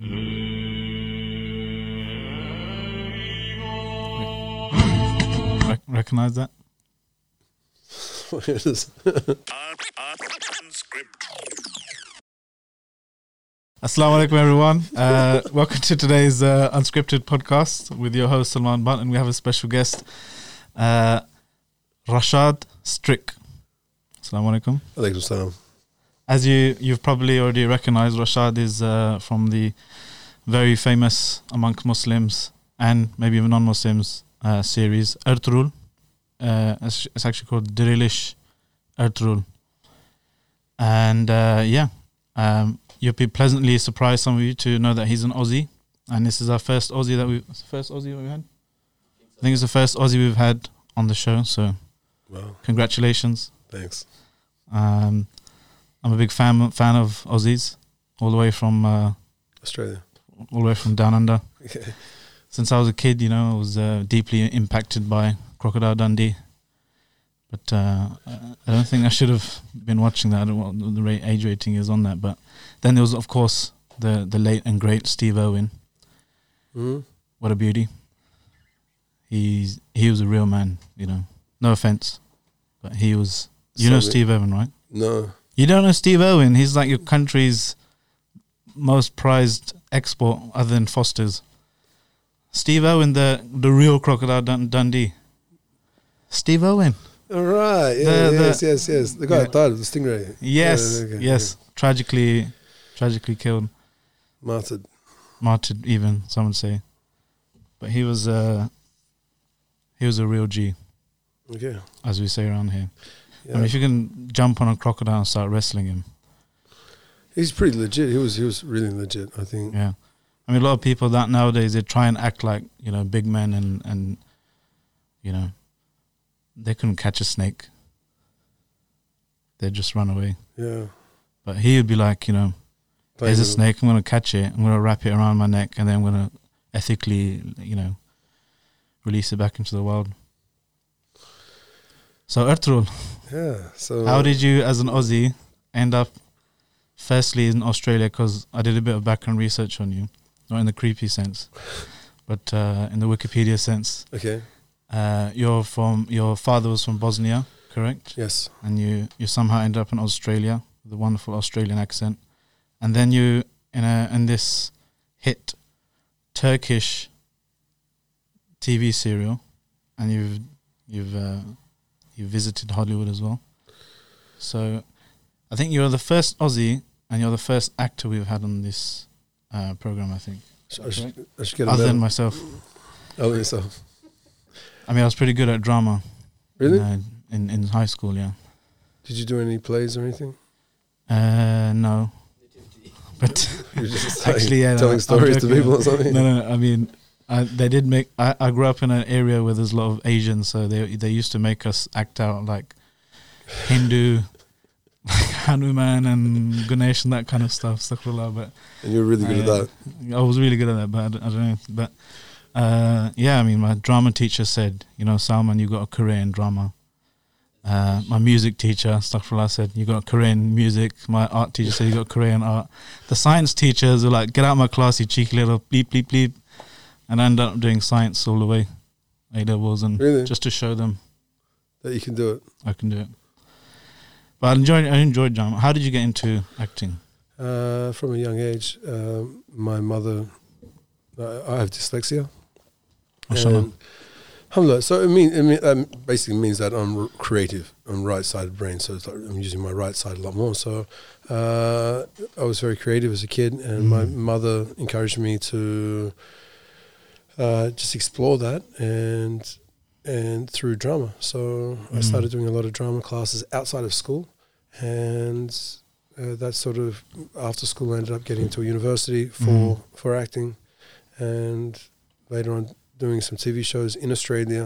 Rec- recognize that? It is. Assalamu alaikum, everyone. Uh, welcome to today's uh, unscripted podcast with your host Salman Butt, and we have a special guest, uh, Rashad Strik. Assalamu alaikum. Alaikum salam. As you you've probably already recognized, Rashad is uh, from the very famous among Muslims and maybe even non-Muslims uh, series Ertugrul. Uh, it's, it's actually called Dirilish Ertugrul, and uh, yeah, um, you'll be pleasantly surprised, some of you, to know that he's an Aussie, and this is our first Aussie that we first Aussie we've had. I think it's the first Aussie we've had on the show. So Wow. congratulations. Thanks. Um, I'm a big fan fan of Aussies, all the way from uh, Australia. all the way from down under. Since I was a kid, you know, I was uh, deeply impacted by Crocodile Dundee. But uh, I don't think I should have been watching that. I don't know what the rate, age rating is on that. But then there was, of course, the the late and great Steve Irwin. Mm. What a beauty! He's he was a real man. You know, no offense, but he was. You know Steve Irwin, right? No. You don't know Steve Irwin. He's like your country's most prized export, other than Foster's. Steve Irwin, the the real crocodile Dun- Dundee. Steve Irwin. All right. Yeah, The- the- yes, yes, yes. The guy Yeah. died of the stingray. Yes, Yeah, okay, yes. Tragically, tragically killed. Martyred. martyred. Even some would say, but he was uh he was a real G, Okay. as we say around here. Yeah. I mean, if you can jump on a crocodile and start wrestling him, He's pretty legit. He was he was really legit, I think. Yeah, I mean, a lot of people that nowadays they try and act like you know big men and and you know they couldn't catch a snake. They'd just run away. Yeah. But he would be like, you know, there's a snake. I'm gonna catch it. I'm gonna wrap it around my neck, and then I'm gonna ethically, you know, release it back into the wild. So Ertugrul, Yeah. So how did you, as an Aussie, end up firstly in Australia? Because I did a bit of background research on you, not in the creepy sense, but uh, in the Wikipedia sense. Okay. Uh, you're from your father was from Bosnia, correct? Yes. And you you somehow ended up in Australia with a wonderful Australian accent, and then you in a in this hit Turkish TV serial, and you've you've uh, you visited Hollywood as well. So, I think you're the first Aussie, and you're the first actor we've had on this uh, program. I think, So I, should, I should get other than myself. Other than yourself. I mean, I was pretty good at drama. Really? In, uh, in in high school, yeah. Did you do any plays or anything? Uh, no. But You were just Actually, yeah, telling I'm stories to people or something. no, no, no. I mean, I, they did make. I, I grew up in an area where there's a lot of Asians, so they they used to make us act out like Hindu, like Hanuman and Ganesh and that kind of stuff. But And you were really good at Uh, that. I was really good at that, but I don't, I don't know. But uh, yeah, I mean, my drama teacher said, you know, Salman, you got a career in drama. Uh, my music teacher, Astaghfirullah, said, you got Korean music. My art teacher said, you got Korean art. The science teachers were like, get out of my class, you cheeky little bleep, bleep, bleep. And I ended up doing science all the way, A levels, and Really? just to show them That you can do it. I can do it. But I enjoyed, I enjoyed drama. How did you get into acting? Uh, from a young age, um, my mother, uh, I have dyslexia. Mashallah. And, alhamdulillah, so it mean it mean, um, basically means that I'm creative. I'm right-sided brain, so it's like I'm using my right side a lot more. So uh, I was very creative as a kid, and my Mhm. mother encouraged me to uh, just explore that and and through drama. So I Mm. started doing a lot of drama classes outside of school, and uh, that sort of after school I ended up getting into a university for Mhm. for acting, and later on doing some TV shows in Australia,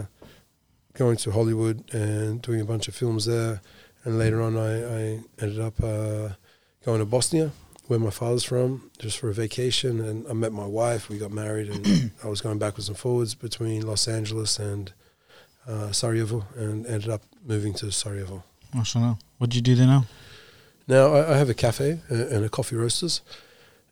going to Hollywood and doing a bunch of films there, and later on I, I ended up uh, going to Bosnia, where my father's from, just for a vacation, and I met my wife. We got married, and I was going backwards and forwards between Los Angeles and uh, Sarajevo, and ended up moving to Sarajevo. MashaAllah. What do you do there now? Now I, I have a cafe and a coffee roasters,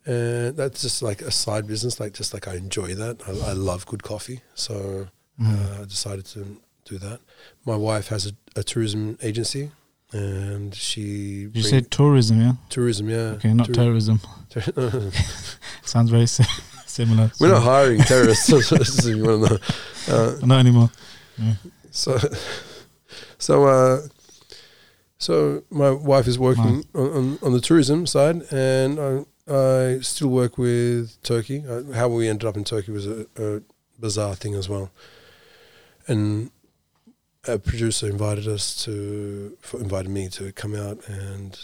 and that's just like a side business. Like just like I enjoy that. I, I love good coffee, so Mm. uh, I decided to do that. My wife has a, a tourism agency, and she You said tourism, yeah? tourism. Yeah, Okay, not Tour- terrorism. ter- Sounds very si- similar. We're not hiring terrorists. if you want to know. Uh, Not anymore. So, so, uh, so my wife is working on, on, on the tourism side, and I, I still work with Turkey. Uh, how we ended up in Turkey was a, a bizarre thing as well. And a producer invited us to, for, invited me to come out and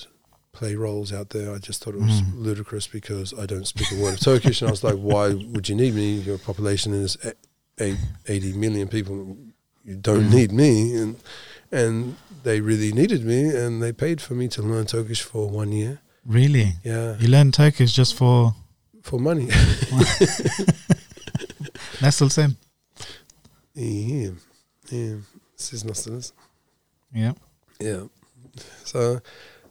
play roles out there. I just thought it was Mm. ludicrous because I don't speak a word of Turkish, and I was like, "Why would you need me? Your population is eight, 80 million people. You don't Mm. need me." And and they really needed me, and they paid for me to learn Turkish for one year. Really? Yeah, You learn Turkish just for for money. nasıl sen? yeah, yeah. Nasılsınız? Yeah. Yeah. So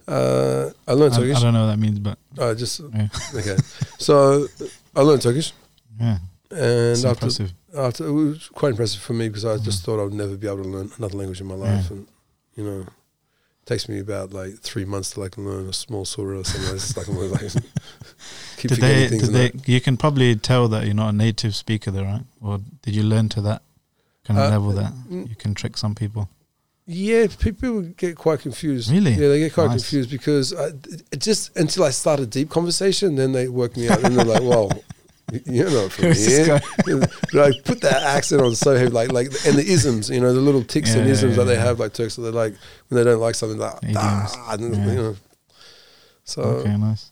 uh, I learned I, I Turkish. don't know what that means, but I just yeah. okay. So I learned Turkish, yeah. and It's after impressive. after it was quite impressive for me because I just Mm. thought I would never be able to learn another language in my Yeah. life, and you know, it takes me about like three months to like learn a small surah or something. It's like, like keep Did forgetting they, things. did they, you can probably tell that you're not a native speaker there, right? Or did you learn to that kind of Uh, level that mm. you can trick some people? yeah, people get quite confused. Really? Yeah, they get quite Nice. confused because I, it just until I start a deep conversation, then they work me out, and they're like, "Well, you're not from here." I put that accent on so heavy, like like, and the isms, you know, the little ticks Yeah, and isms yeah, that they yeah. have, like Turks, so they're like when they don't like something, like ah, Yeah. you know. So okay, nice.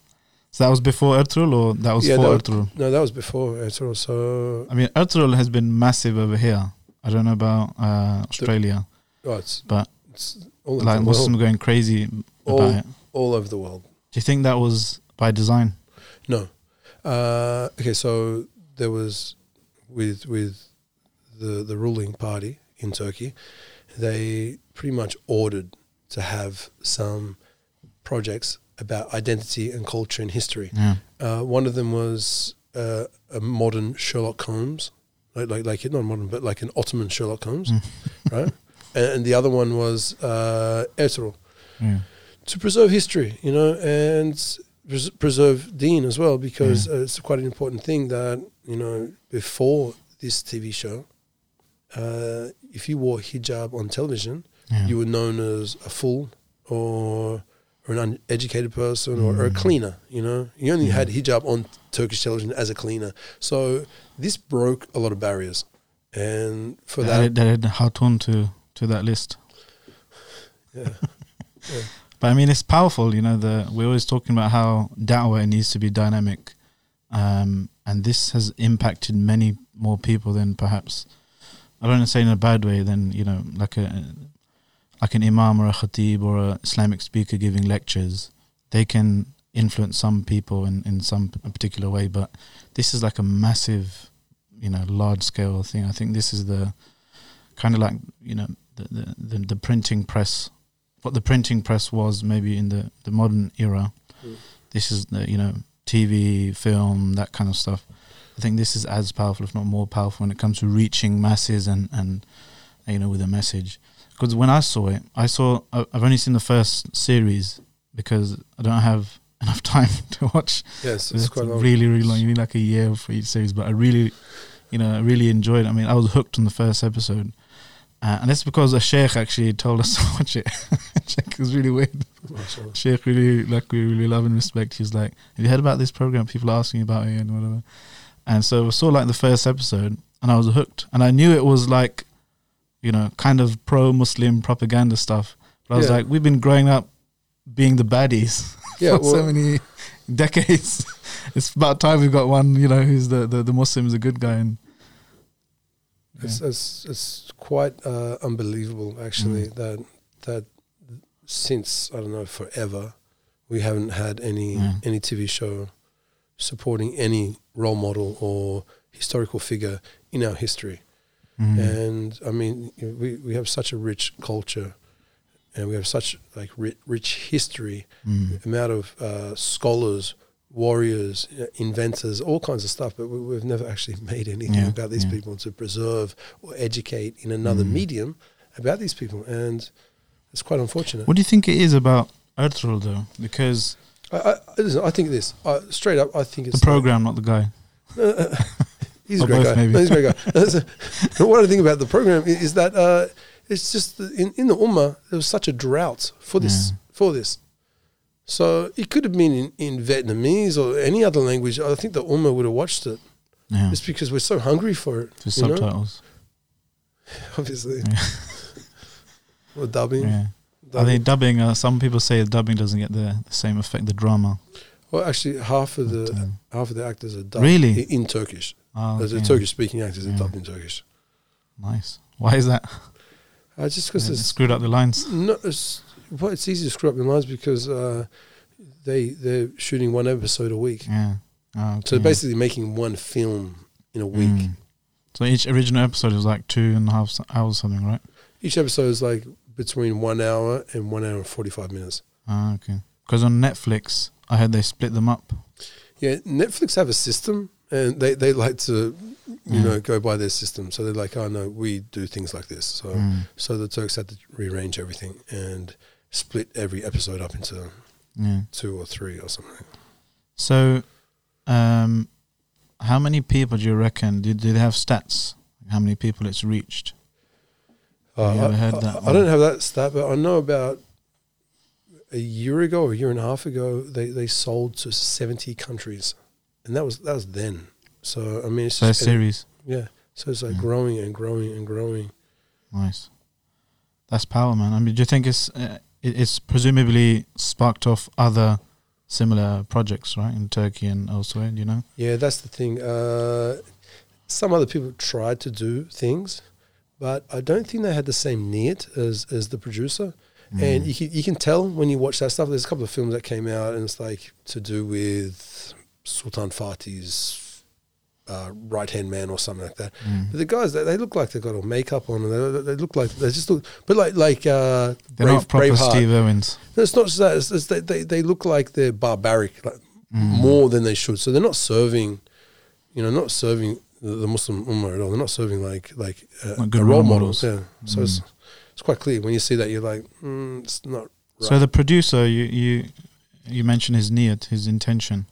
So that was before Ertugrul or that was Yeah, for that was- no, that was before Ertugrul. So I mean, Ertugrul has been massive over here. I don't know about uh, Australia, oh, it's, but it's all like the Muslims going crazy about it. all over the world. Do you think that was by design? No, uh, okay. So there was with with the the ruling party in Turkey, they pretty much ordered to have some projects about identity and culture and history. Yeah. Uh, one of them was uh, a modern Sherlock Holmes, like like like not modern, but like an Ottoman Sherlock Holmes, Mm. right? And, and the other one was uh, Ertugrul Yeah. to preserve history, you know, and pres- preserve Deen as well, because uh, it's quite an important thing that you know before this TV show, uh, if you wore hijab on television, Yeah. you were known as a fool or or an uneducated person or, or a Mm. cleaner. You know, you only Yeah. had hijab on Turkish television as a cleaner. So this broke a lot of barriers, and for that, added, added Hatun to to that list. yeah, But I mean, it's powerful. You know, the we're always talking about how da'wah needs to be dynamic, um, and this has impacted many more people than perhaps. I don't want to say in a bad way than you know, like a like an imam or a khatib or a Islamic speaker giving lectures. They can influence some people in in some particular way, but this is like a massive, you know, large scale thing. I think this is the kind of like you know the the, the, the printing press what the printing press was maybe in the, the modern era. Mm. This is the you know TV, film, that kind of stuff. I think this is as powerful, if not more powerful, when it comes to reaching masses and and you know with a message. Because when I saw it, I saw I've only seen the first series because I don't have enough time to watch. yes, It's it's quite long. really really long. You need like a year for each series, but I really, you know, I really enjoyed. it. I mean, I was hooked on the first episode. Uh, and that's because a sheikh actually told us to watch it. sheikh was really weird. Sheikh really, like, we really love and respect. He's like, Have you heard about this program? People are asking about it and whatever. And so I saw like the first episode and I was hooked. And I knew it was like, you know, kind of pro Muslim propaganda stuff. But I was Yeah. like, We've been growing up being the baddies Yeah, for so many decades. it's about time we've got one, you know, who's the, the, the Muslim is a good guy. And It's, it's it's quite uh, unbelievable actually Mm. that that since I don't know forever we haven't had any Yeah. any TV show supporting any role model or historical figure in our history. Mm. And I mean you know, we we have such a rich culture and we have such like ri- rich history Mm. amount of uh, scholars warriors, uh, inventors, all kinds of stuff. But we, we've never actually made anything Yeah, about these yeah. people to preserve or educate in another Mm. medium about these people, and it's quite unfortunate. What do you think it is about Ertugrul though? Because I, I, listen, I think this uh, straight up. I think it's the program, not the guy. He's a great both, guy. maybe. No, he's a great guy. But what I think about the program i- is that uh, it's just in, in the Ummah there was such a drought for this Yeah. for this. So it could have been in, in Vietnamese or any other language. I think the Ummah would have watched it Yeah, just because we're so hungry for it. the you know? subtitles. Obviously, Yeah. or dubbing. Yeah. Are dubbing. they dubbing? Uh, some people say dubbing doesn't get the, the same effect, the drama. Well, actually, half of the uh, half of the actors are dubbed Really? i- in Turkish. Oh, There's okay. The Turkish speaking actors are Yeah. dubbed in Turkish. Nice. Why is that? Uh, just because it's screwed up the lines. No, it's, well, it's easy to screw up the lines because uh, they they're shooting one episode a week, Yeah. Oh, so okay. basically making one film in a week. Mm. So each original episode is like two and a half hours, something, right? Each episode is like between one hour and one hour and forty five minutes. Ah, okay. Because on Netflix, I heard they split them up. Yeah, Netflix have a system, and they, they like to you Yeah. know go by their system. So they're like, oh no, we do things like this. So Mm. so the Turks had to rearrange everything and split every episode up into Yeah. two or three or something. So, um, how many people do you reckon? Do, do they have stats? How many people it's reached? Uh, ever I, heard I- that I, one? don't have that stat, but I know about a year ago a year and a half ago, they, they sold to seventy countries, and that was that was then. So I mean, it's just, series. yeah. So it's like Yeah. growing and growing and growing. Nice. That's power, man. I mean, do you think it's uh, it, it's presumably sparked off other similar projects, right, in Turkey and elsewhere? You know. Yeah, that's the thing. Uh, some other people tried to do things, but I don't think they had the same need as as the producer. And Mm. you can, you can tell when you watch that stuff. There's a couple of films that came out, and it's like to do with Sultan Fatih's uh, right hand man or something like that. Mm. But the guys, they, they look like they've got all makeup on, and they, they look like they just look, but like like uh, They're Brave, not proper Braveheart. Steve Owens. No, it's not just that. It's, it's they, they they look like they're barbaric, like Mm. more than they should. So they're not serving, you know, not serving the, the Muslim Ummah at all. They're not serving like like uh, Like good role role models. models. Yeah. So it's it's quite clear when you see that. You're like, mm, it's not. Right. So the producer, you you you mentioned his niyat, his intention.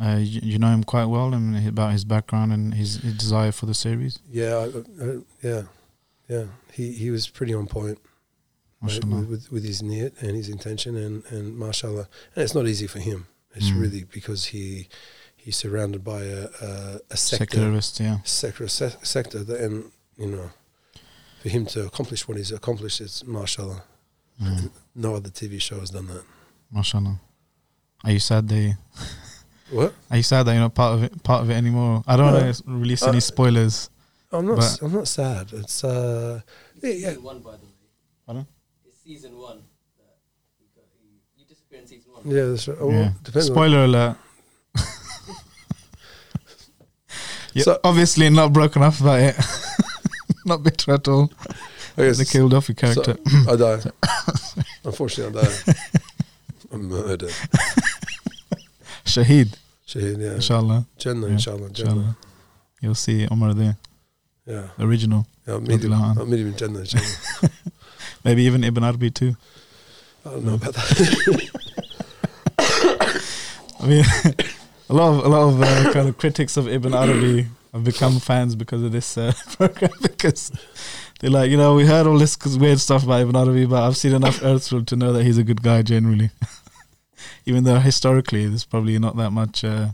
Uh, you, you know him quite well, and about his background and his, his desire for the series. yeah, I, I, yeah, yeah. He he was pretty on point right, with, with his niyat and his intention, and and mashallah. And it's not easy for him. It's Mm. really because he he's surrounded by a a, a sector Secularist, yeah. sector se- sector that, and you know for him to accomplish what he's accomplished it's mashallah Mm. no other tv show has done that Mashallah. Are you sad they? what Are you sad that you're not part of it? Part of it anymore? I don't No. want to release Uh, any spoilers. i'm not But- s- i'm not sad it's uh yeah, yeah. Season one, by the way. Pardon? It's season one. You, got, you, you disappear in season one. Yeah, that's right. Oh, yeah. well, depends. On, Spoiler alert. You're So- obviously not broken up about it. not bitter at all. I guess They killed off your character. I die. Unfortunately, I die. I'm murdered. Shahid, Shaheed, yeah. inshallah. Jannah, Yeah, inshallah. Jannah. Inshallah. You'll see Omar there, Yeah. original. yeah I'll, meet him, I'll meet him in Jannah, inshallah. Maybe even Ibn Arabi too. I don't know about that. I mean, a lot of a lot of uh, kind of critics of Ibn Arabi have become fans because of this uh, program because they're like, you know, we heard all this weird stuff about Ibn Arabi, but I've seen enough Ertugrul to know that he's a good guy generally. Even though historically, there's probably not that much. Uh,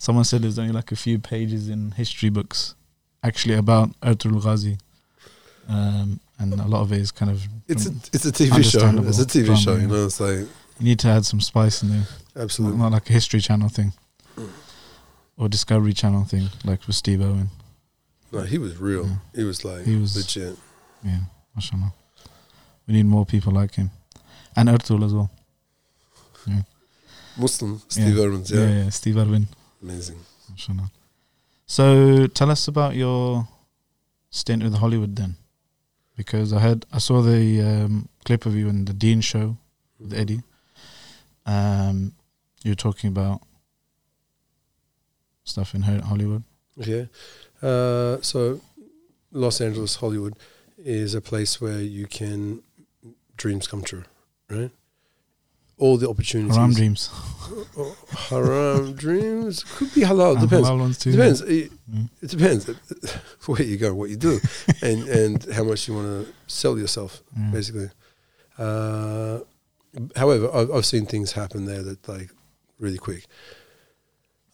someone said there's only like a few pages in history books actually about Ertugrul Ghazi. Um, and a lot of it is kind of it's a it's a TV show. It's a TV drama, show. You know, it's like you need to add some spice in there. Not, absolutely. not like a History Channel thing or Discovery Channel thing, like with Steve Irwin. No, he was real. Yeah. He was like He was- legit. Yeah, mashallah. We need more people like him. And Ertul as well. Muslim Steve Yeah. Irwin's, Yeah, yeah. yeah, Steve Irwin. Amazing. So tell us about your stint with Hollywood then. Because I heard, I saw the um, clip of you in the Deen show with Eddie. Um, You're talking about stuff in Hollywood. Yeah, Uh, so, Los Angeles, Hollywood is a place where you can dreams come true, right? All the opportunities. Haram dreams. Oh, haram dreams could be halal. And Depends. halal too. Depends. It, Mm. it depends where you go, what you do, and and how much you want to sell yourself, Yeah. basically. Uh, however, I've, I've seen things happen there that like really quick.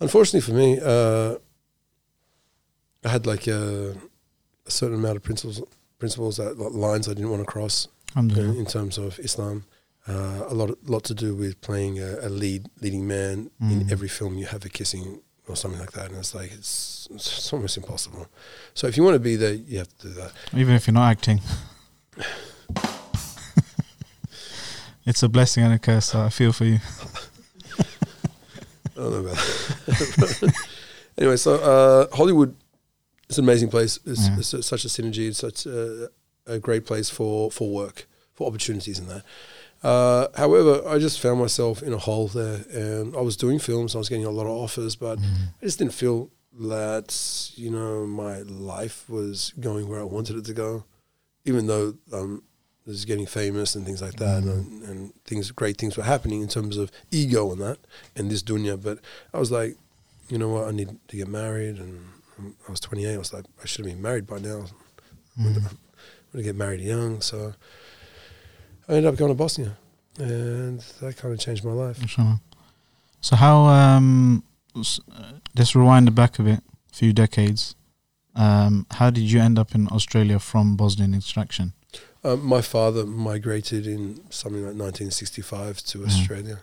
Unfortunately for me, uh, I had like a, a certain amount of principles, principles that like, lines I didn't want to cross in, in terms of Islam. Uh, a lot, lot to do with playing a, a lead, leading man in Mm. every film. You have a kissing or something like that, and it's like it's, it's almost impossible. So if you want to be there, you have to do that. Even if you're not acting. it's a blessing and a curse, so I feel for you. I don't know about that. anyway, so uh, Hollywood is an amazing place. It's, Yeah. it's such a synergy. It's such a, a great place for, for work, for opportunities in that. Uh, however, I just found myself in a hole there, and I was doing films. I was getting a lot of offers, but I just didn't feel that you know my life was going where I wanted it to go, even though um, I was getting famous and things like that, and, and things great things were happening in terms of ego and that and this dunya. But I was like, you know what, I need to get married, and I was 28. I was like, I should have been married by now. I'm Mm. going to get married young, so I ended up going to Bosnia, and that kind of changed my life. Inshallah. So how um let's rewind it back a bit, a few decades. Um, how did you end up in Australia from Bosnian extraction? Um, my father migrated in something like 1965 to Mm. Australia.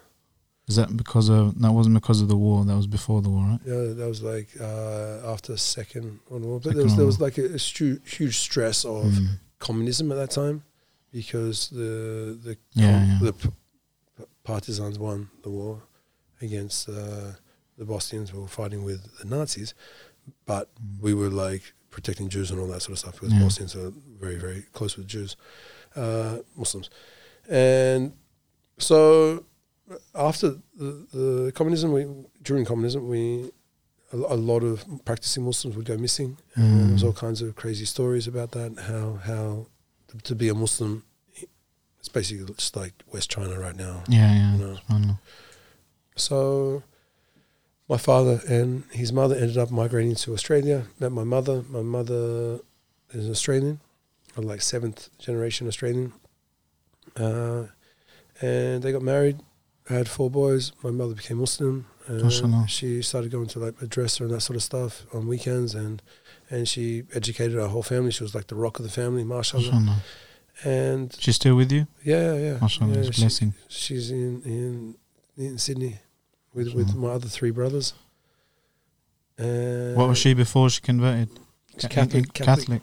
Is that because of that wasn't because of the war? That was before the war, right? Yeah, that was like uh, after Second World War. But Second there was there was like a, a stu- huge stress of Mm. communism at that time because the the Yeah, yeah. the p- partisans won the war against uh, the Bosnians who were fighting with the Nazis, but Mm. we were like protecting Jews and all that sort of stuff because Yeah. Bosnians are very, very close with Jews, uh, Muslims. And so after the, the communism, we, during communism, we a, lot of practicing Muslims would go missing. And there was Mm. all kinds of crazy stories about that, how, how to, be a Muslim, it's basically just like West China right now. Yeah, yeah. You know. So my father and his mother ended up migrating to Australia. Met my mother. My mother is Australian, or like seventh generation Australian. Uh, and they got married. Had four boys. My mother became Muslim. And she started going to like a dresser and that sort of stuff on weekends, and and she educated our whole family. She was like the rock of the family, mashallah. Mashallah. And She's still with you? yeah, yeah, Mashallah, yeah, it's a she- blessing. she's in in in Sydney with with my other three brothers. And What was she before she converted? She's Ca- Catholic, Catholic.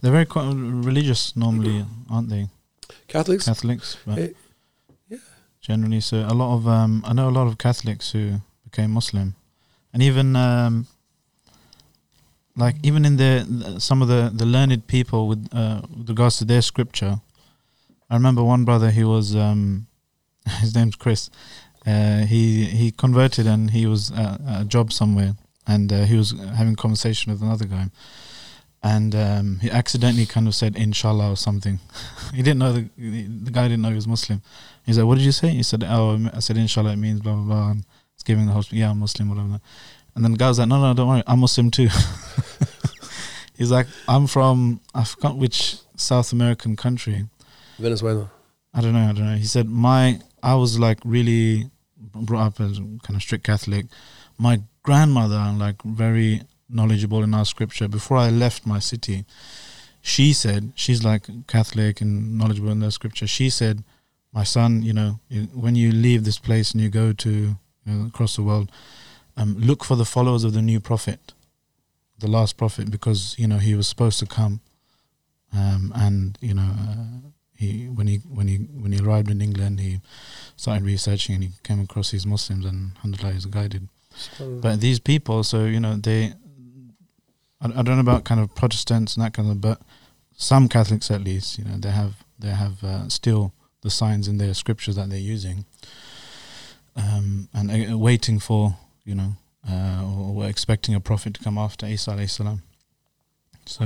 They're very quite religious normally, aren't they? Catholics. Catholics, Eh, yeah. generally, so a lot of um, I know a lot of Catholics who became Muslim, and even um, like even in the some of the the learned people with uh, with regards to their scripture. I remember one brother. He was um, his name's Chris. Uh, he he converted and he was at a job somewhere, and uh, he was having conversation with another guy, and um, he accidentally kind of said "Inshallah" or something. he didn't know the the guy didn't know he was Muslim. He's like, "What did you say?" He said, "Oh, I said Inshallah. It means blah blah blah." And it's giving the whole yeah, I'm Muslim, whatever. And then the guy was like, "No, no, don't worry, I'm Muslim too." He's like, "I'm from I forgot which South American country." Venezuela. I don't know. I don't know. He said my I was like really brought up as kind of strict Catholic. My grandmother, like very knowledgeable in our scripture. Before I left my city, she said she's like Catholic and knowledgeable in the scripture. She said, "My son, you know, when you leave this place and you go to you know, across the world, um, look for the followers of the new prophet, the last prophet, because you know he was supposed to come, um, and you know." Uh, he when he when he when he arrived in England, he started researching and he came across these Muslims and alhamdulillah he's guided. But these people, so you know, they I, I don't know about kind of Protestants and that kind of, but some Catholics at least, you know, they have they have uh, still the signs in their scriptures that they're using. um, and uh, waiting for you know, uh, or were expecting a prophet to come after Isa alayhi salam. So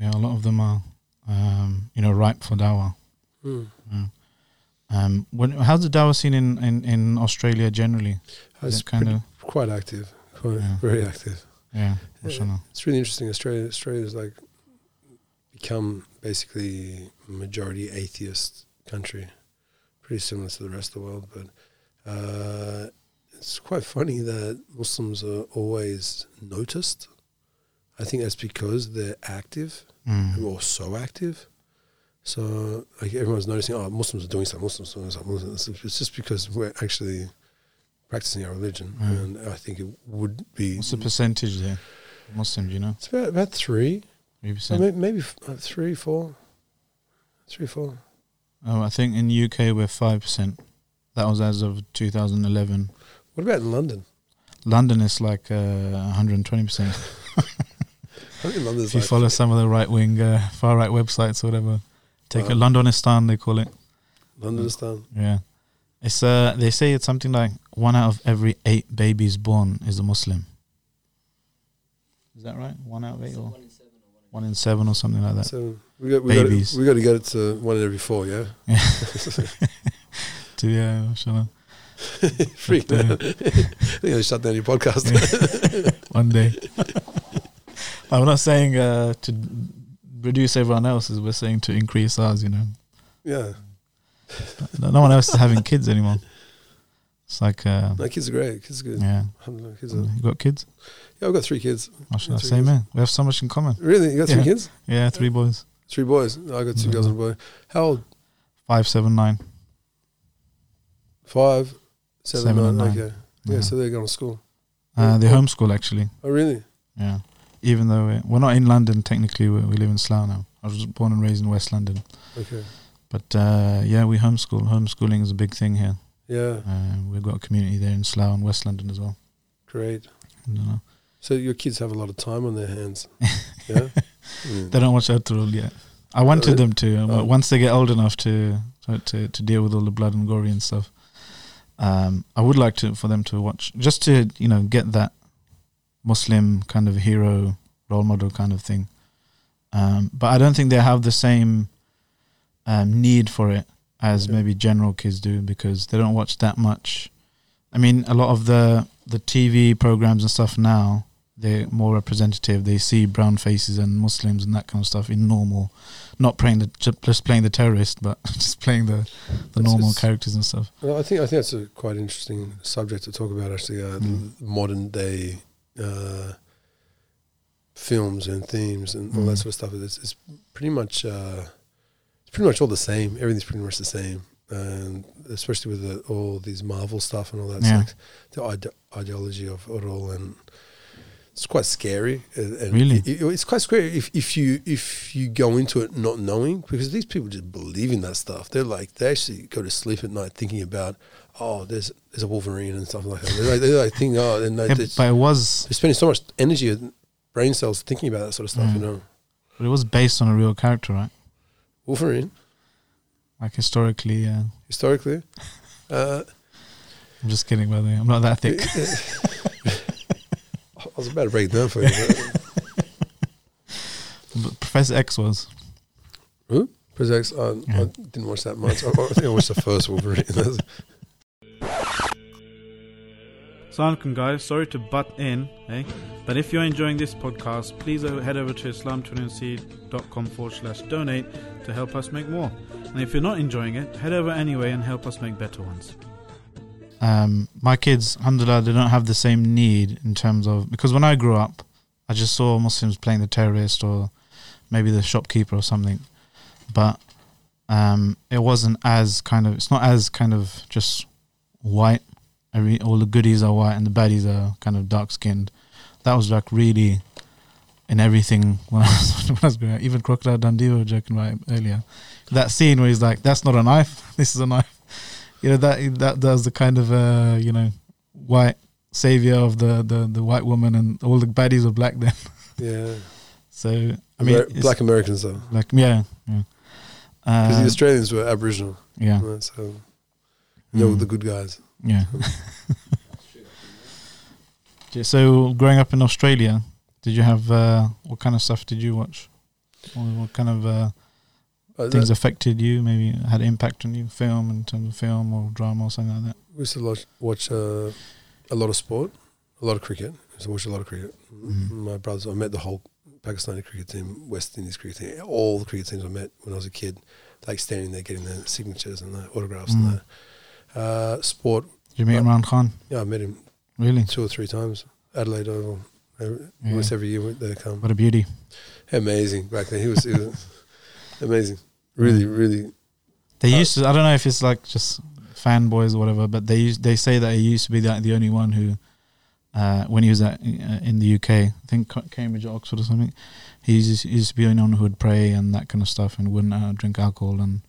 yeah, a lot of them are um, you know ripe for dawah. Mm. Yeah. Um, when, how's the dawah scene in, in, in Australia generally? Is It's it kind of quite active, quite Yeah. very active. yeah, Yeah. It's really interesting. Australia, Australia's like become basically a majority atheist country, pretty similar to the rest of the world. But uh, it's quite funny that Muslims are always noticed. I think that's because they're active Mm. or so active. So like everyone's noticing, oh, Muslims are doing something. Muslims are doing something. Muslims. It's just because we're actually practicing our religion, Mm. and I think it would be. What's the percentage there? Muslims, you know, It's about about three. percent. maybe, maybe uh, three, four, three, four. Oh, I think in the UK we're five percent. That was as of 2011. What about in London? London is like uh, 120 percent. I think London's If you like follow some of the right wing, uh, far right websites or whatever, take a Wow. Londonistan they call it. Londonistan. Yeah, it's uh they say it's something like one out of every eight babies born is a Muslim. Is that right? One out of eight or one in seven or one in seven or something like that. So we got we got Babies. we got to get it to one in every four. Yeah, To yeah, mashallah. Freak. Uh, I think I shut down your podcast. one day. I'm not saying uh, to reduce everyone else's. We're saying to increase ours. You know, yeah, no no one else is having kids anymore. It's like uh, no, kids are great. Kids are good. yeah. Kids are, You got kids? yeah, I've got three kids. Three Same kids. here. We have so much in common. Really, you got three Yeah. kids? Yeah, three boys. Three boys. I got two girls and a boy. How old? Five, seven, nine. Five, seven, Seven and nine. Okay. Yeah, Yeah. so they're going to school. Uh, they homeschool actually. Oh, really? Yeah. Even though we're, we're not in London technically, we, we live in Slough now. I was born and raised in West London. Okay. But uh, yeah, we homeschool. Homeschooling is a big thing here. Yeah, Uh, we've got a community there in Slough and West London as well. great. I don't know. So your kids have a lot of time on their hands. Yeah. Mm. They don't watch Ertugrul yet. I wanted them to. Oh. Once they get old enough to, to to to deal with all the blood and gory and stuff, um, I would like to for them to watch just to you know get that Muslim kind of hero role model kind of thing. Um, but I don't think they have the same um, need for it as Okay. maybe general kids do because they don't watch that much. I mean, a lot of the the TV programs and stuff now they're more representative. They see brown faces and Muslims and that kind of stuff in normal, not playing the just playing the terrorist, but just playing the the It's- normal it's- characters and stuff. Well, I think I think that's a quite interesting subject to talk about. Actually, uh, Mm. modern day uh, films and themes and all that Mm. sort of stuff. It's, it's pretty much uh, it's pretty much all the same. Everything's pretty much the same, and especially with the, all these Marvel stuff and all that. Yeah. Like the ide- ideology of it all, and it's quite scary. And, and Really? it- it- it's quite scary if, if you if you go into it not knowing because these people just believe in that stuff. They're like they actually go to sleep at night thinking about oh there's there's a Wolverine and stuff like that. They're like, they're like thinking oh and they, Yeah, they're, but it was they're spending so much energy and brain cells thinking about that sort of stuff. Mm. You know, but it was based on a real character, right? Wolverine Like historically. Uh, historically. Uh, I'm just kidding, by the way. I'm not that thick. I was about to break down for you. but- but Professor X was. Who? Professor X, I, Yeah. I didn't watch that much. I, I think I watched the first Wolverine. Assalamualaikum guys, sorry to butt in, eh? But if you're enjoying this podcast, please uh, head over to islam21c.com forward slash donate to help us make more. And if you're not enjoying it, head over anyway and help us make better ones. Um, my kids, alhamdulillah, they don't have the same need in terms of because when I grew up, I just saw Muslims playing the terrorist or maybe the shopkeeper or something, but um, it wasn't as kind of it's not as kind of just white every all the goodies are white and the baddies are kind of dark skinned. That was like really in everything when I was, when I was growing up. Even Crocodile Dundee we were joking about earlier. That scene where he's like, "That's not a knife. This is a knife." You know that that was the kind of uh, you know white savior of the, the the white woman and all the baddies were black then. yeah, So I mean, black Americans though, like yeah, yeah. because Uh, the Australians were Aboriginal, yeah. right? so they were Mm. the good guys. Yeah. So growing up in Australia, did you have uh, what kind of stuff did you watch? Or what kind of Uh, things that- affected you? Maybe had impact on you, film in terms of film or drama or something like that. we used to watch, watch uh, a lot of sport, a lot of cricket. We used to watch a lot of cricket. Mhm. My brothers, I met the whole Pakistani cricket team, West Indies cricket team, all the cricket teams I met when I was a kid, like standing there getting their signatures and their autographs Mm. and that. Uh, sport, Did you meet Uh, Imran Khan? yeah, I met him Really? two or three times. Adelaide Oval, every, Yeah. almost every year they come. What a beauty. Amazing back then. He was, he was amazing. Really, really. They Uh, used to. I don't know if it's like just fanboys or whatever, but they used, they say that he used to be the, the only one who, uh, when he was at, uh, in the UK, I think Cambridge or Oxford or something, he used, he used to be the only one who would pray and that kind of stuff and wouldn't uh, drink alcohol and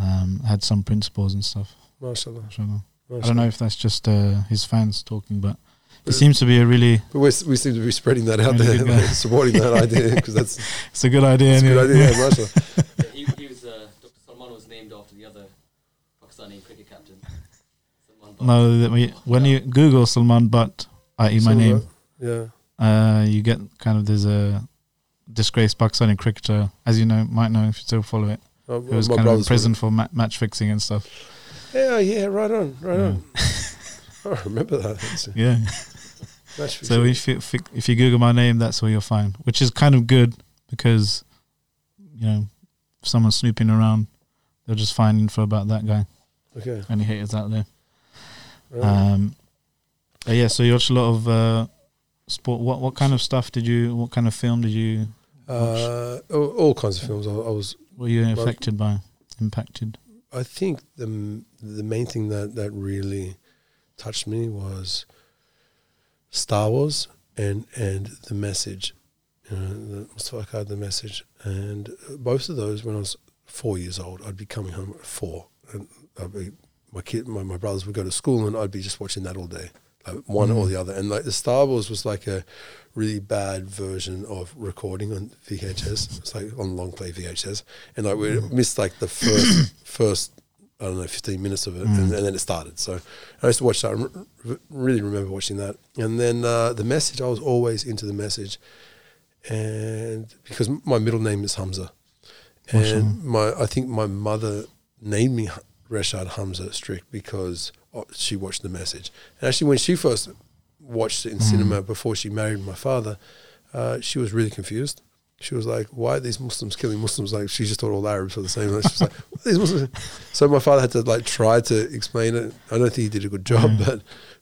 um, had some principles and stuff. Mashallah. So, I don't know if that's just uh, his fans talking, but he But- seems to be a really. But we seem to be spreading that out Really there, supporting that idea because that's, It's a good idea. that's a good idea. Yeah, mashallah. Yeah, he, he was, uh, Dr. Salman was named after the other Pakistani cricket captain. No, that we, when you Google Salman Butt, i.e. my name, Yeah. uh, you get kind of there's a disgraced Pakistani cricketer, as you know, might know if you still follow it, Uh, who was kind of in prison for ma- match fixing and stuff. Yeah, yeah, right on, right Yeah. on. Oh, I remember that. Yeah. So if you if you- if you Google my name, that's where you'll find, which is kind of good because you know if someone's snooping around, they'll just find info about that guy. okay. Any haters out there? Right. Um, yeah, so you watch a lot of uh, sport. What what kind of stuff did you? What kind of film did you? uh, all, all kinds of films. I, I was. Were you affected by? Impacted? I think the the main thing that that really touched me was Star Wars and and the message. You know, the Mustafa the message, and both of those when I was four years old, I'd be coming home at four, and I'd be my kid, my, my brothers would go to school, and I'd be just watching that all day, like one or Mm. the other. And like the Star Wars was like a really bad version of recording on VHS. It's like on long play VHS, and like we missed like the first first I don't know fifteen minutes of it, and, Mm. and then it started. So I used to watch that. I re- re- really remember watching that, and then uh, the message. I was always into the message, and because my middle name is Hamza, and my I think my mother named me Rashad Hamza Strik because uh, she watched the message. And actually, when she first watched it in Mm. cinema before she married my father, uh, she was really confused. She was like, "Why are these Muslims killing Muslims?" Like she just thought all Arabs were the same. Like, she was like, "What are these Muslims?" So my father had to like try to explain it. I don't think he did a good job, Mm. but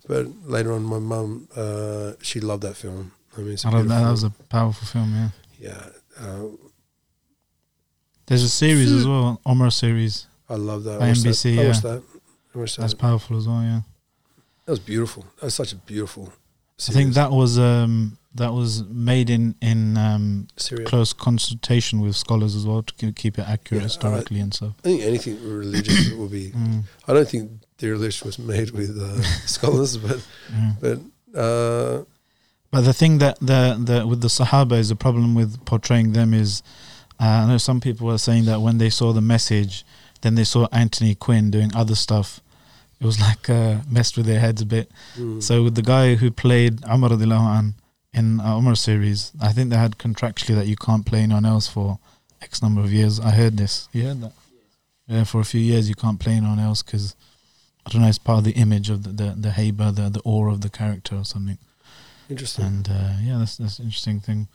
but later on, my mum uh, she loved that film. I mean, I love that. That was a powerful film. Yeah. yeah. Uh, There's a series as well, Omar series. I love that. I NBC, that. I yeah. that. I that. That's powerful as well. Yeah. That was beautiful. That was such a beautiful. I think that was um that was made in in um close consultation with scholars as well to keep- it accurate Yeah, historically and stuff. I think anything religious will be. Mm, I don't think Dirilish was made with uh, scholars, but yeah. but uh, But the thing that the the with the Sahaba is the problem with portraying them is, uh, I know some people were saying that when they saw the message, then they saw Anthony Quinn doing other stuff. It was like uh, messed with their heads a bit. mm, So with the guy who played Umar an in uh, Umar series, I think they had contractually that you can't play anyone else for X number of years. I heard this. You heard that? Yeah, for a few years you can't play anyone else because I don't know. It's part of the image of the the, the haiba, the the aura of the character or something. interesting. And uh, yeah, that's that's an interesting thing.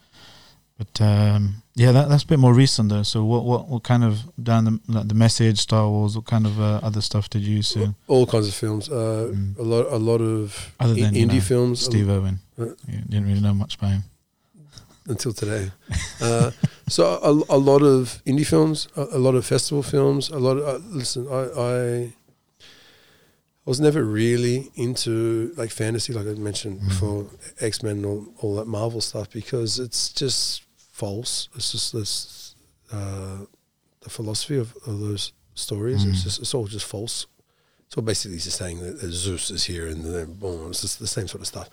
But um, yeah, that, that's a bit more recent though. So what what, what kind of down the like the message, Star Wars, what kind of uh, other stuff did you see? All kinds of films. Uh, Mm. A lot a lot of Other than, you indie know, films. Steve Irwin. Uh, You didn't really know much about him. until today. uh, so a, a lot of indie films, a, a lot of festival films, a lot of uh, listen. I, I I was never really into like fantasy, like I mentioned Mhm. before, X Men and all, all that Marvel stuff because it's just false. It's just this uh, the philosophy of, of those stories. It's Mhm. just it's all just false. So basically, he's just saying that Zeus is here and then boom, it's just the same sort of stuff.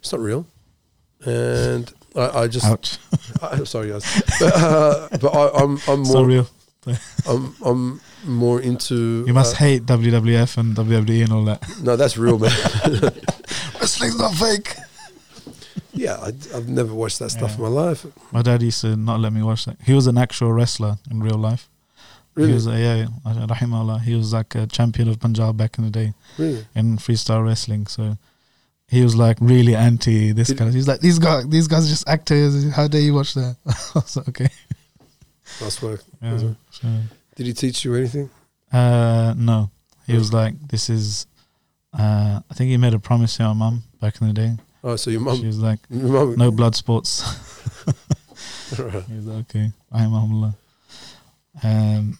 It's not real, and I, I just Ouch. I'm sorry, guys, but, uh, but I, I'm I'm so more real. I'm I'm more into. You must uh, hate WWF and WWE and all that. No, that's real, man. Wrestling's not fake. Yeah, I, I've never watched that stuff Yeah. in my life. My dad used to not let me watch that. He was an actual wrestler in real life. Really, He was, a, yeah, rahimahullah. He was like a champion of Punjab back in the day really. in freestyle wrestling. So he was like really anti this Did- kind of. He's like these guys, these guys are just actors. How dare you watch that? I was like, okay. That's work. Yeah, Did he teach you anything? uh, no, he was like, this is. Uh, I think he made a promise to my mum back in the day. Oh, so your she mum, was like, no blood sports. Right. he was like, okay, rahimahullah. Um,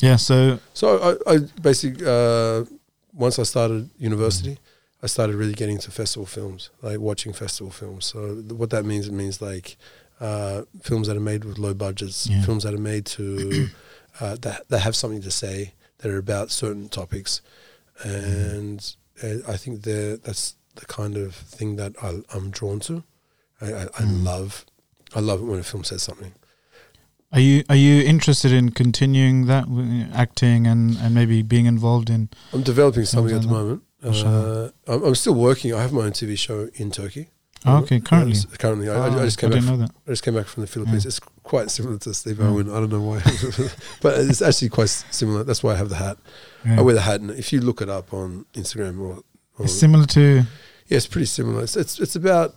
yeah. So So I, I basically uh, once I started university, I started really getting into festival films, like watching festival films. So th- what that means, it means like uh, films that are made with low budgets, Yeah. films that are made to uh, that that have something to say, that are about certain topics, and uh, I think that that's the kind of thing that I, I'm drawn to. I, I, I Mm. love, I love it when a film says something. Are you are you interested in continuing that acting and, and maybe being involved in? I'm developing something at the moment. Uh, I'm, I'm still working. I have my own TV show in Turkey. Oh, okay, currently. Yes, currently, I, I- Oh, I just came back. didn't From. I just came back from the Philippines. Yeah. It's quite similar to Steve Yeah. Irwin. I don't know why, but it's actually quite similar. That's why I have the hat. Yeah. I wear the hat, and if you look it up on Instagram or, or It's similar to. Yeah, it's pretty similar. It's it's, it's about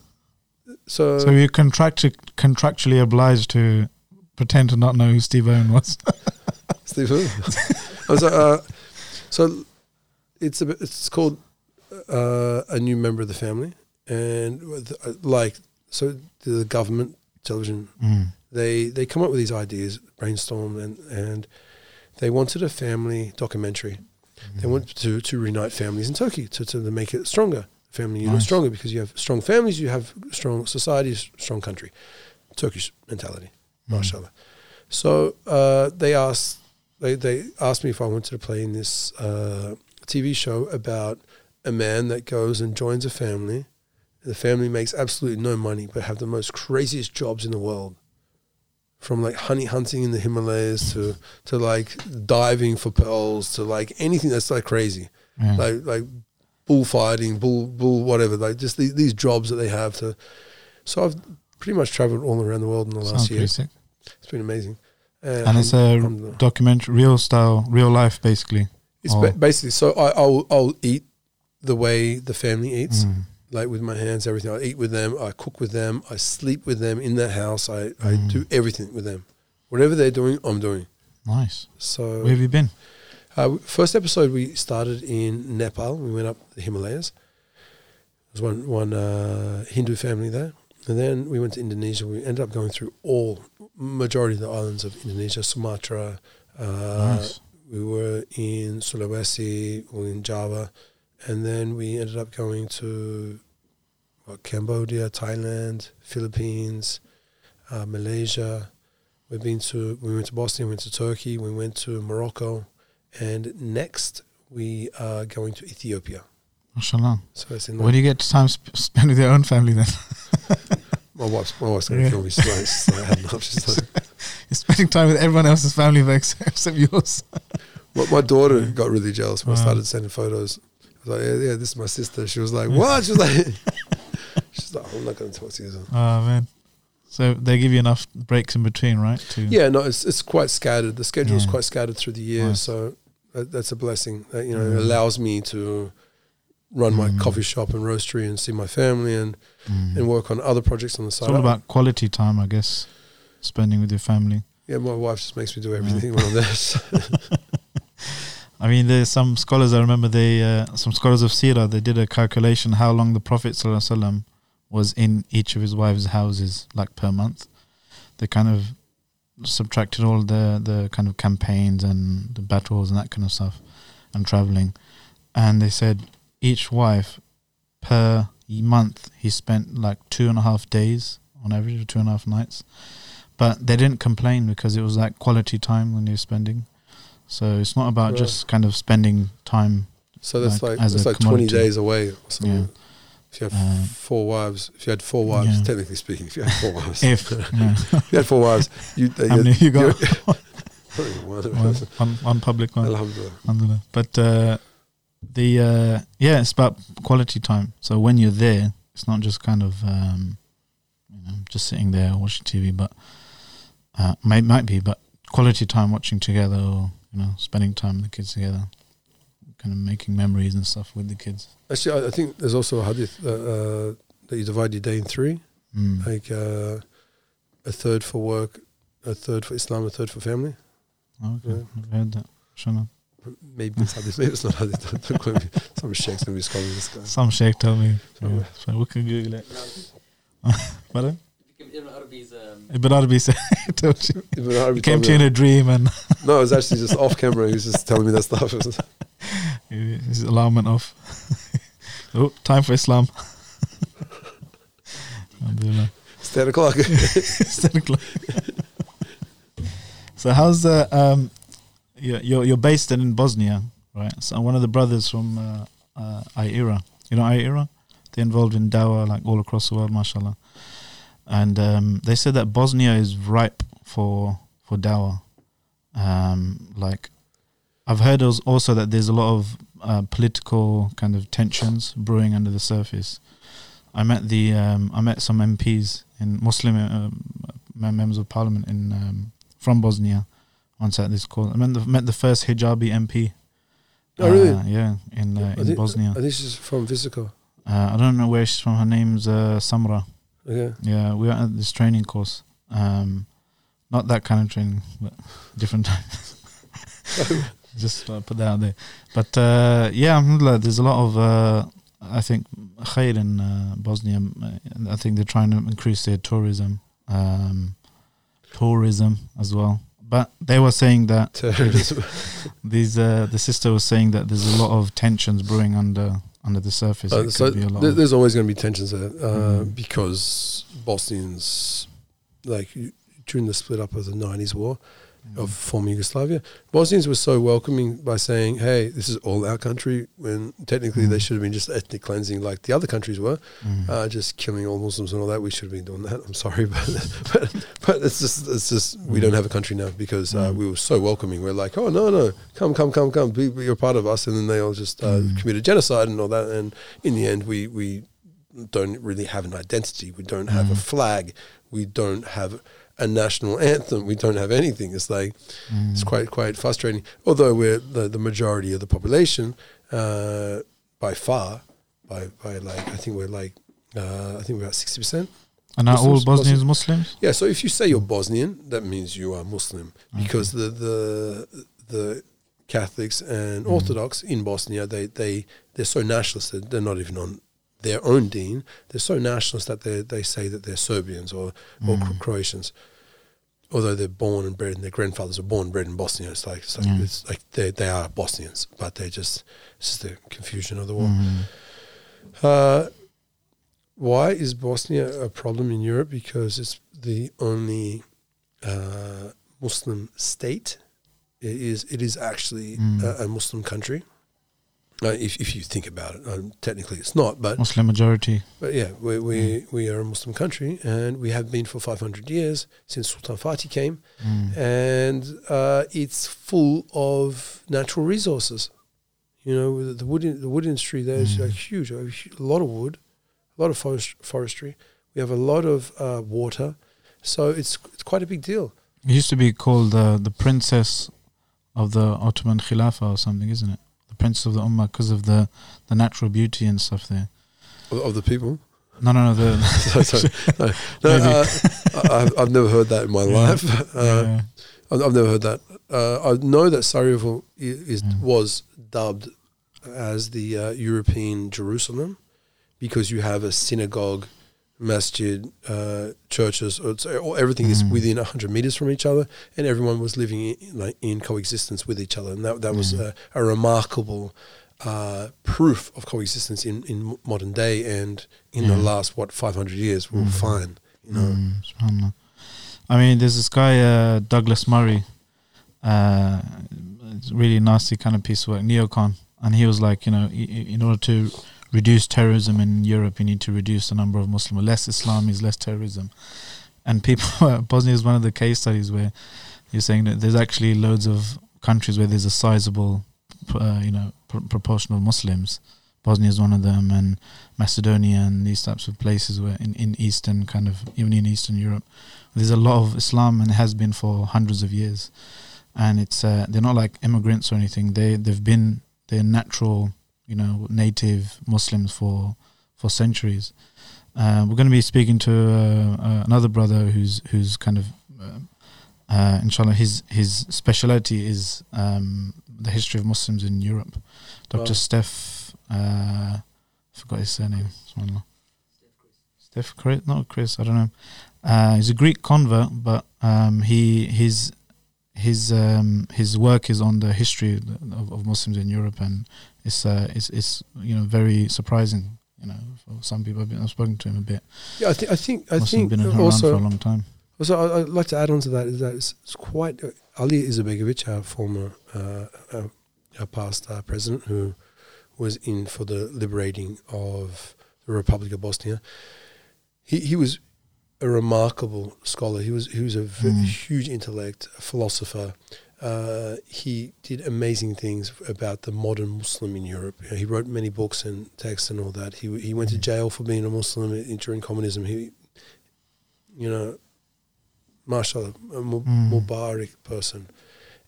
so, So you're contractu- contractually obliged to pretend to not know who Steve Owen was. Steve. Irwin. I was like, uh, so it's a it's called uh, a new member of the family, and uh, like so the government television Mm. they they come up with these ideas, brainstorm, and and they wanted a family documentary. They wanted to to reunite families in Turkey to to make it stronger, family unit Nice. stronger because you have strong families, you have strong societies, strong country, Turkish mentality, Mm. mashallah. So uh, they asked they they asked me if I wanted to play in this uh, TV show about a man that goes and joins a family. The family makes absolutely no money, but have the most craziest jobs in the world. From like honey hunting in the Himalayas to to like diving for pearls to like anything that's like crazy, Yeah. like like bullfighting, bull bull whatever, like just these, these jobs that they have to. So I've pretty much traveled all around the world in the last year. sick. It's been amazing. And it's a documentary, real style, real life, basically. It's ba- basically so I, I'll I'll eat the way the family eats, Mm. like with my hands, everything. I eat with them, I cook with them, I sleep with them in their house. I, I Mm. do everything with them. Whatever they're doing, I'm doing. Nice. So Where have you been? Uh, first episode we started in Nepal. We went up the Himalayas. There was one one uh, Hindu family there, and then we went to Indonesia. We ended up going through all majority of the islands of Indonesia, Sumatra. Uh, nice. we were in Sulawesi, we were in Java, and then we ended up going to what, Cambodia, Thailand, Philippines, uh, Malaysia. We've been to we went to Bosnia, we went to Turkey, we went to Morocco, and next we are going to Ethiopia. Mashallah. So it's in Where do you get time sp- spend with your own family then? my wife's my wife's gonna Yeah. kill me. She's uh, like, I had enough. She's like, You're spending time with everyone else's family except except yours. my, my daughter got really jealous when I started sending photos. I was like, yeah, yeah, this is my sister. She was like, what? She was like, she's like, I'm not going to talk to you. Oh man. So they give you enough breaks in between, right? To Yeah, no, it's it's quite scattered. The schedule is Yeah. quite scattered through the year, Nice. so that, that's a blessing. That, you know, it Mm. allows me to run my Mm. coffee shop and roastery and see my family and, Mm. and work on other projects on the side. It's all about quality time, I guess. Spending with your family. yeah, my wife just makes me do everything there. So, I mean, there's some scholars. I remember they, uh, some scholars of Sirah, they did a calculation how long the Prophet ﷺ was in each of his wives' houses, like per month. They kind of subtracted all the the kind of campaigns and the battles and that kind of stuff, and traveling, and they said each wife per month he spent like two and a half days on average, or two and a half nights. But they didn't complain because it was like quality time when they were spending. So it's not about Right. just kind of spending time. so that's Like, like, that's like 20 days away or something. Yeah. If you have Um, four wives, if you had four wives, yeah. technically speaking, if you had four wives, If you had four wives, you, uh, how many you got? One- one, one, one public one. Alhamdulillah. Alhamdulillah. But uh, the uh, yeah, it's about quality time. So when you're there, it's not just kind of um, you know just sitting there watching TV, but uh, might might be, but quality time watching together, or you know spending time with the kids together, kind of making memories and stuff with the kids. Actually, I, I think there's also a hadith uh, uh, that you divide your day in three, Mm. like uh, a third for work, a third for Islam, a third for family. Oh, okay, yeah. never heard that. Shana. Maybe it's hadith, maybe it's not hadith. Don't- don't quote me. Some sheikh's gonna be scholars. This guy. Some sheikh told me. Oh. Yeah, so we can Google it. Pardon? Ibn Arabi's um, Ibn Arabi said, told you. Ibn Arabi came told to you in a dream and. No, it was actually just off camera. He was just telling me that stuff. His alarm went off. oh, time for Islam. Alhamdulillah. It's ten o'clock. It's 10 o'clock. so how's the um you're, you're you're based in Bosnia, right? So one of the brothers from uh, uh you know IERA? They're involved in dawah like all across the world, mashallah. And um, they said that Bosnia is ripe for for dawah. Um, like I've heard also that there's a lot of uh, political kind of tensions brewing under the surface. I met the um, I met some MPs in Muslim uh, members of parliament in um, from Bosnia once at this call. I met the, met the first hijabi MP. Oh, really? Uh, yeah, in uh, in Bosnia. I think she's from Visoko. Uh, I don't know where she's from. Her name's uh, Samra. Okay. Yeah, we were at this training course. Um, not that kind of training, but different time. Just uh, put that out there. But uh, yeah, alhamdulillah, there's a lot of, uh, I think, khair in uh, Bosnia. Uh, I think they're trying to increase their tourism, um, tourism as well. But they were saying that these, uh, the sister was saying that there's a lot of tensions brewing under under the surface. Uh, so could be a lot there- of- there's always going to be tensions there uh, Mhm. because Bosnians, like during the split up of the '90s war of former Yugoslavia, Bosnians were so welcoming by saying, "Hey, this is all our country." When technically they Mhm. should have been just ethnic cleansing, like the other countries were, Mm. uh, just killing all Muslims and all that. We should have been doing that. I'm sorry, but but, but it's just it's just we don't have a country now because uh, Mm. we were so welcoming. We're like, oh no no, come come come come, be, be- you're part of us, and then they all just uh, Mm. committed genocide and all that. And in the end, we we don't really have an identity. We don't have a Mm. flag. We don't have a national anthem. We don't have anything. It's like Mm. it's quite quite frustrating. Although we're the, the majority of the population, uh, by far, by by like I think we're like uh, I think we're about sixty percent. And are all Muslims- Bosnians Muslims? Yeah. So if you say you're Bosnian, that means you are Muslim because the the the Catholics and Mm. Orthodox in Bosnia they they they're so nationalist that they're not even on their own Deen, They're so nationalist that they they say that they're Serbians or or Mm. Croatians. Although they're born and bred and their grandfathers are born and bred in Bosnia, it's like it's like, Mm. it's like they they are Bosnians, but they just it's just the confusion of the war. Mm. Uh, why is Bosnia a problem in Europe? Because it's the only uh, Muslim state. It is. It is actually Mm. a, a Muslim country. Uh, if if you think about it, um, technically it's not, but Muslim majority. but yeah, we we, we are a Muslim country, and we have been for five hundred years since Sultan Fatih came, Mm. and uh, it's full of natural resources. You know, the wood in, the wood industry there is Mm. like huge, a lot of wood, a lot of forest, forestry. We have a lot of uh, water, so it's it's quite a big deal. It used to be called uh, the princess of the Ottoman Khilafah or something, isn't it? The princess of the Ummah because of the, the natural beauty and stuff there. Of, of the people. No, no, no. The, So- so- no, no, uh, I, I've- I've never heard that in my Yeah. life. Uh. I've I've never heard that. Uh, I know that Sarajevo is was dubbed as the uh, European Jerusalem because you have a synagogue, masjid, uh, churches, or everything is Mm. within hundred meters from each other, and everyone was living in, like in coexistence with each other, and that that was Mm. a, a remarkable uh, proof of coexistence in, in modern day and in the last what five hundred years. we'll Mm. fine, you know. Mm. I mean, there's this guy, uh, Douglas Murray, uh, it's really nasty kind of piece of work, neocon. And he was like, you know, in order to reduce terrorism in Europe, you need to reduce the number of Muslims. Less Islam is less terrorism. And people, Bosnia is one of the case studies where you're saying that there's actually loads of countries where there's a sizable, uh, you know, pr- proportion of Muslims. Bosnia is one of them, and Macedonia and these types of places where in, in Eastern kind of even in Eastern Europe, there's a lot of Islam and has been for hundreds of years, and it's uh, they're not like immigrants or anything. They they've been they're natural, you know, native Muslims for for centuries. Uh, we're going to be speaking to uh, uh, another brother who's who's kind of, uh, uh, inshallah, his his speciality is um, the history of Muslims in Europe. Dr. Wow. Steph, uh, I forgot his surname. Steph Chris, not Chris. I don't know. Uh, he's a Greek convert, but um, he his his um, his work is on the history of, of Muslims in Europe, and it's uh, it's it's you know very surprising. You know, for some people. I've, been, I've spoken to him a bit. Yeah, I think I think I Muslims think been around also for a long time. Also, I- I'd like to add on to that is that it's, it's quite uh, Ali Izetbegovic, our former uh, uh, our past uh, president, who was in for the liberating of the Republic of Bosnia. He he was a remarkable scholar. He was he was a v- Mm. huge intellect, a philosopher. Uh, he did amazing things about the modern Muslim in Europe. You know, he wrote many books and texts and all that. He he went to jail for being a Muslim during communism. He, you know, mashallah, a mu- Mm. Mubarak person.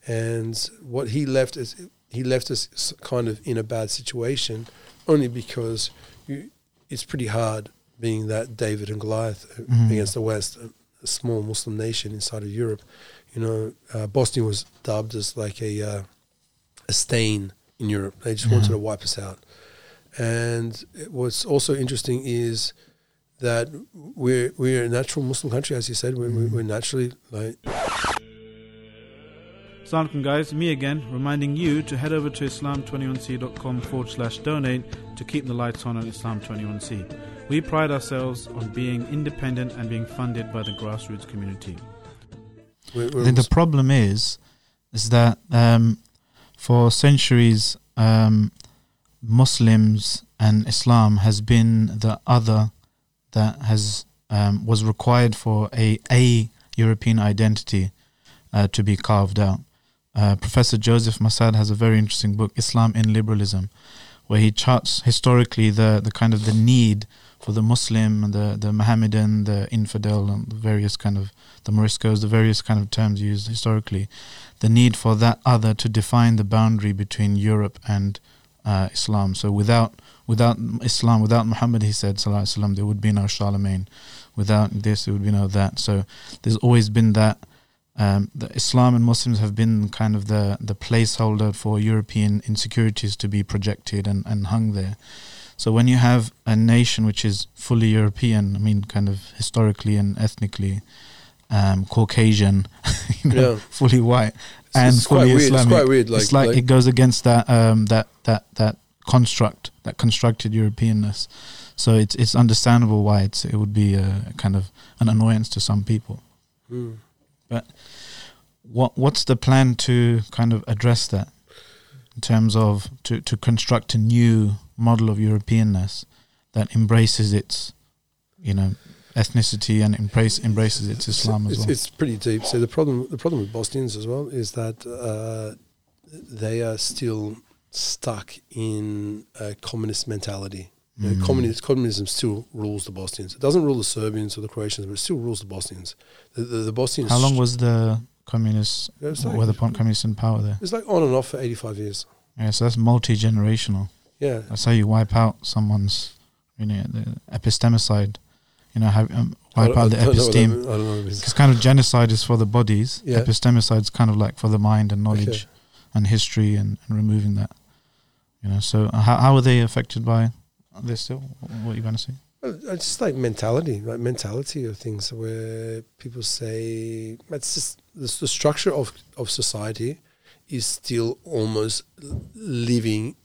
And what he left is he left us kind of in a bad situation, only because you, it's pretty hard being that David and Goliath Mhm. against the West, a, a small Muslim nation inside of Europe. You know, uh, Bosnia was dubbed as like a uh, a stain in Europe. They just wanted to wipe us out. And it- what's also interesting is that we're we're a natural Muslim country, as you said. We're, we're- we're naturally like Assalamu alaikum guys, me again, reminding you to head over to islam21c.com forward slash donate to keep the lights on on Islam21c. We pride ourselves on being independent and being funded by the grassroots community. We're, we're the problem is, is that um, for centuries, um, Muslims and Islam has been the other that has um, was required for a a European identity uh, to be carved out. Uh, Professor Joseph Massad has a very interesting book, Islam in Liberalism, where he charts historically the, the kind of the need for the Muslim, the the Mohammedan, the infidel, and the various kind of the Moriscos, the various kind of terms used historically, the need for that other to define the boundary between Europe and uh, Islam. So without without Islam, without Muhammad, he said, Sallallahu Alaihi Wasallam, there would be no Charlemagne. Without this, there would be no that. So there's always been that. Um, the Islam and Muslims have been kind of the, the placeholder for European insecurities to be projected and, and hung there. So when you have a nation which is fully European, I mean, kind of historically and ethnically, um, Caucasian, you know, Yeah. fully white, it's, and it's quite fully weird. Islamic. It's quite weird. Like, it's like, like- it goes against that um, that that that construct, that constructed Europeanness. So it's it's understandable why it's it would be a kind of an annoyance to some people. Mm. What what's the plan to kind of address that in terms of to to construct a new model of Europeanness that embraces its you know ethnicity and embrace embraces its Islam as it's, well. it's pretty deep. So the problem, the problem with Bosnians as well is that uh, they are still stuck in a communist mentality. You know, Mm. communist, communism still rules the Bosnians. It doesn't rule the Serbians or the Croatians, but it still rules the Bosnians. The, the, the Bosnians. How long was the communists It was like- were the communists in power there? It's like on and off for eighty-five years. Yeah, so that's multi generational. Yeah, That's how you wipe out someone's, you know, the epistemicide. You know, have, um, wipe out the I don't know what that episteme. I don't know. what it means. Because kind of genocide is for the bodies. Yeah. Epistemicide is kind of like for the mind and knowledge Okay. and history and, and removing that. You know, so uh, how how are they affected by this still? What are you going to say? Well, It's just like mentality, like mentality of things where people say it's just the, the structure of, of society is still almost living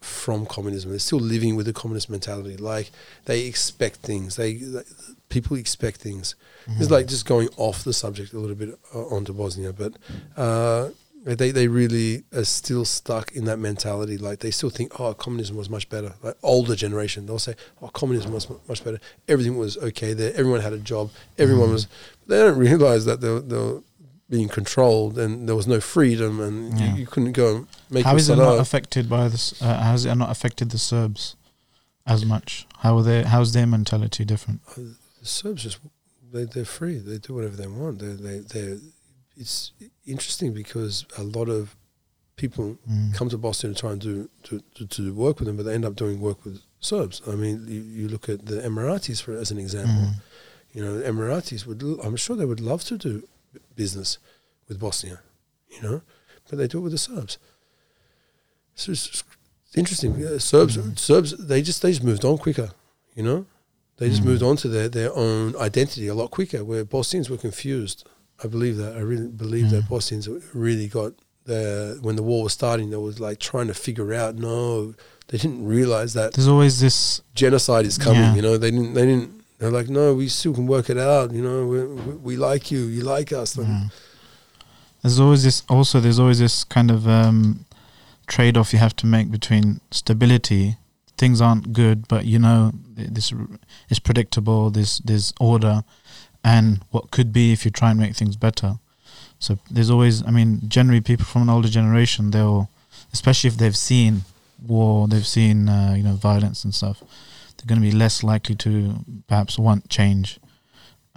from communism. They're still living with the communist mentality. Like they expect things. They, they people expect things. Mm-hmm. It's like just going off the subject a little bit uh, onto Bosnia, but uh, they they really are still stuck in that mentality. Like they still think, oh, communism was much better. Like older generation, they'll say, oh, communism was much better. Everything was okay there. Everyone had a job. Everyone Mhm. was. They don't realize that they're being controlled and there was no freedom and Yeah. you, you couldn't go and make How is it not affected by this? Uh, how is it not affected the Serbs as much? How are they? How's their mentality different? the Serbs just they they're free. They do whatever they want. They they they. It's interesting because a lot of people Mm. come to Boston to try and do to, to, to work with them, but they end up doing work with Serbs. I mean, you, you look at the Emiratis for as an example. Mm. You know, the Emiratis would. l- I'm sure they would love to do business with Bosnia. You know, but they do it with the Serbs. So it's, it's interesting. Yeah, Serbs, Mm. Serbs, they just they just moved on quicker. You know, they just Mm. moved on to their their own identity a lot quicker. Where Bosnians were confused. I believe that. I really believe that Mm. Bosnians really got the when the war was starting. They was like trying to figure out. No, they didn't realize that There's always this. genocide is coming. Yeah. You know, they didn't. They didn't. They're like, no, we still can work it out. You know, we, we, we like you. You like us. Like, Mm. There's always this. Also, there's always this kind of um, trade-off you have to make between stability. Things aren't good, but you know this is predictable. There's there's order, and what could be if you try and make things better. So there's always. I mean, generally, people from an older generation, they'll, especially if they've seen war, they've seen uh, you know violence and stuff. They're going to be less likely to perhaps want change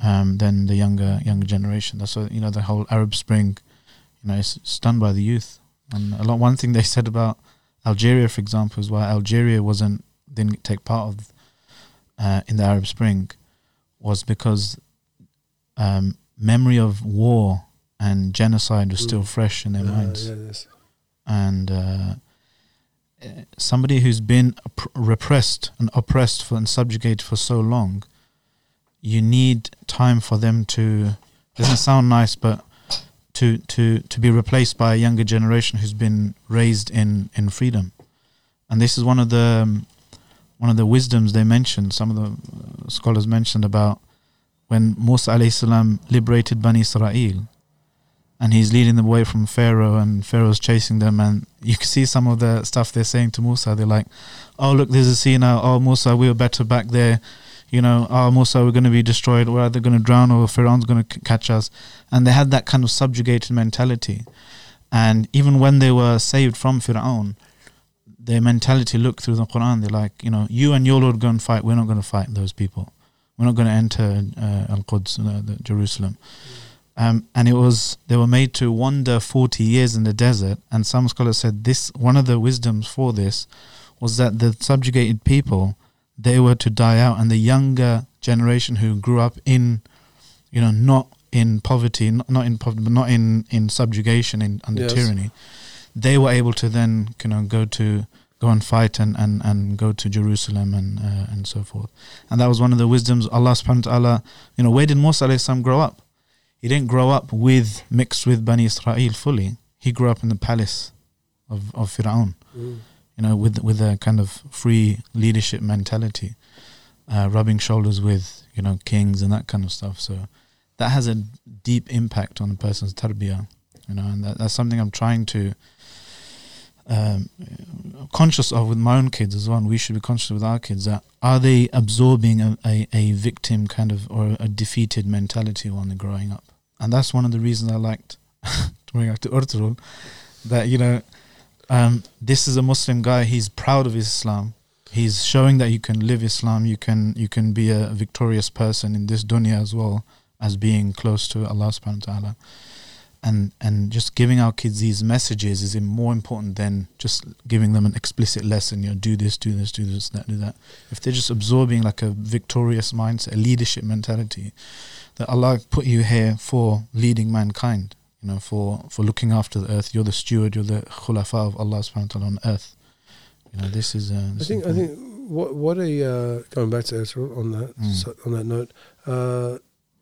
um, than the younger younger generation. That's what you know the whole Arab Spring, you know, it's, done by the youth. And a lot. One thing they said about Algeria, for example, is why Algeria wasn't didn't take part of uh, in the Arab Spring, was because um, memory of war and genocide was still Mm. fresh in their minds yeah, yes. and uh, somebody who's been opp- repressed and oppressed for and subjugated for so long, you need time for them to. Doesn't sound nice, but to to to be replaced by a younger generation who's been raised in in freedom, and this is one of the um, one of the wisdoms they mentioned. Some of the uh, scholars mentioned about when Musa alayhi liberated Bani Israel and he's leading them away from Pharaoh, and Pharaoh's chasing them, and you can see some of the stuff they're saying to Musa. They're like, "Oh, look, there's a sea now. Oh, oh, Musa, we were better back there. You know, oh, Musa, we're going to be destroyed. We're either going to drown or Pharaoh's going to c- catch us." And they had that kind of subjugated mentality. And even when they were saved from Pharaoh, their mentality looked through the Quran. They're like, you know, you and your Lord go and fight. We're not going to fight those people. We're not going to enter uh, Al Quds, uh, the Jerusalem. Um, and it was they were made to wander 40 years in the desert and some scholars said this one of the wisdoms for this was that the subjugated people they were to die out and the younger generation who grew up in you know not in poverty not, not in poverty but not in in subjugation in under Yes. tyranny they were able to then you know go to go and fight and and, and go to Jerusalem and uh, and so forth and that was one of the wisdoms Allah subhanahu wa ta'ala you know where did Musa alayhi grow up he didn't grow up with mixed with Bani Israel fully. He grew up in the palace of of Firaun, Mm. you know, with with a kind of free leadership mentality, uh, rubbing shoulders with you know kings and that kind of stuff. So that has a deep impact on a person's tarbiyah, you know, and that, that's something I'm trying to. Um, conscious of with my own kids as well. And we should be conscious with our kids that are they absorbing a, a, a victim kind of or a defeated mentality when they're growing up, and that's one of the reasons I liked to bring back to Ertugrul that you know um, this is a Muslim guy. He's proud of Islam. He's showing that you can live Islam. You can you can be a victorious person in this dunya as well as being close to Allah Subhanahu wa Taala. And and just giving our kids these messages is more important than just giving them an explicit lesson. You know, do this, do this, do this, that, do that. If they're just absorbing like a victorious mindset, a leadership mentality, that Allah put you here for leading mankind. You know, for for looking after the earth. You're the steward. You're the khulafa of Allah Subhanahu wa Taala on earth. You know, this is. Uh, I this think I think what what a uh, going back to Ezra on that Mm. so, on that note, uh,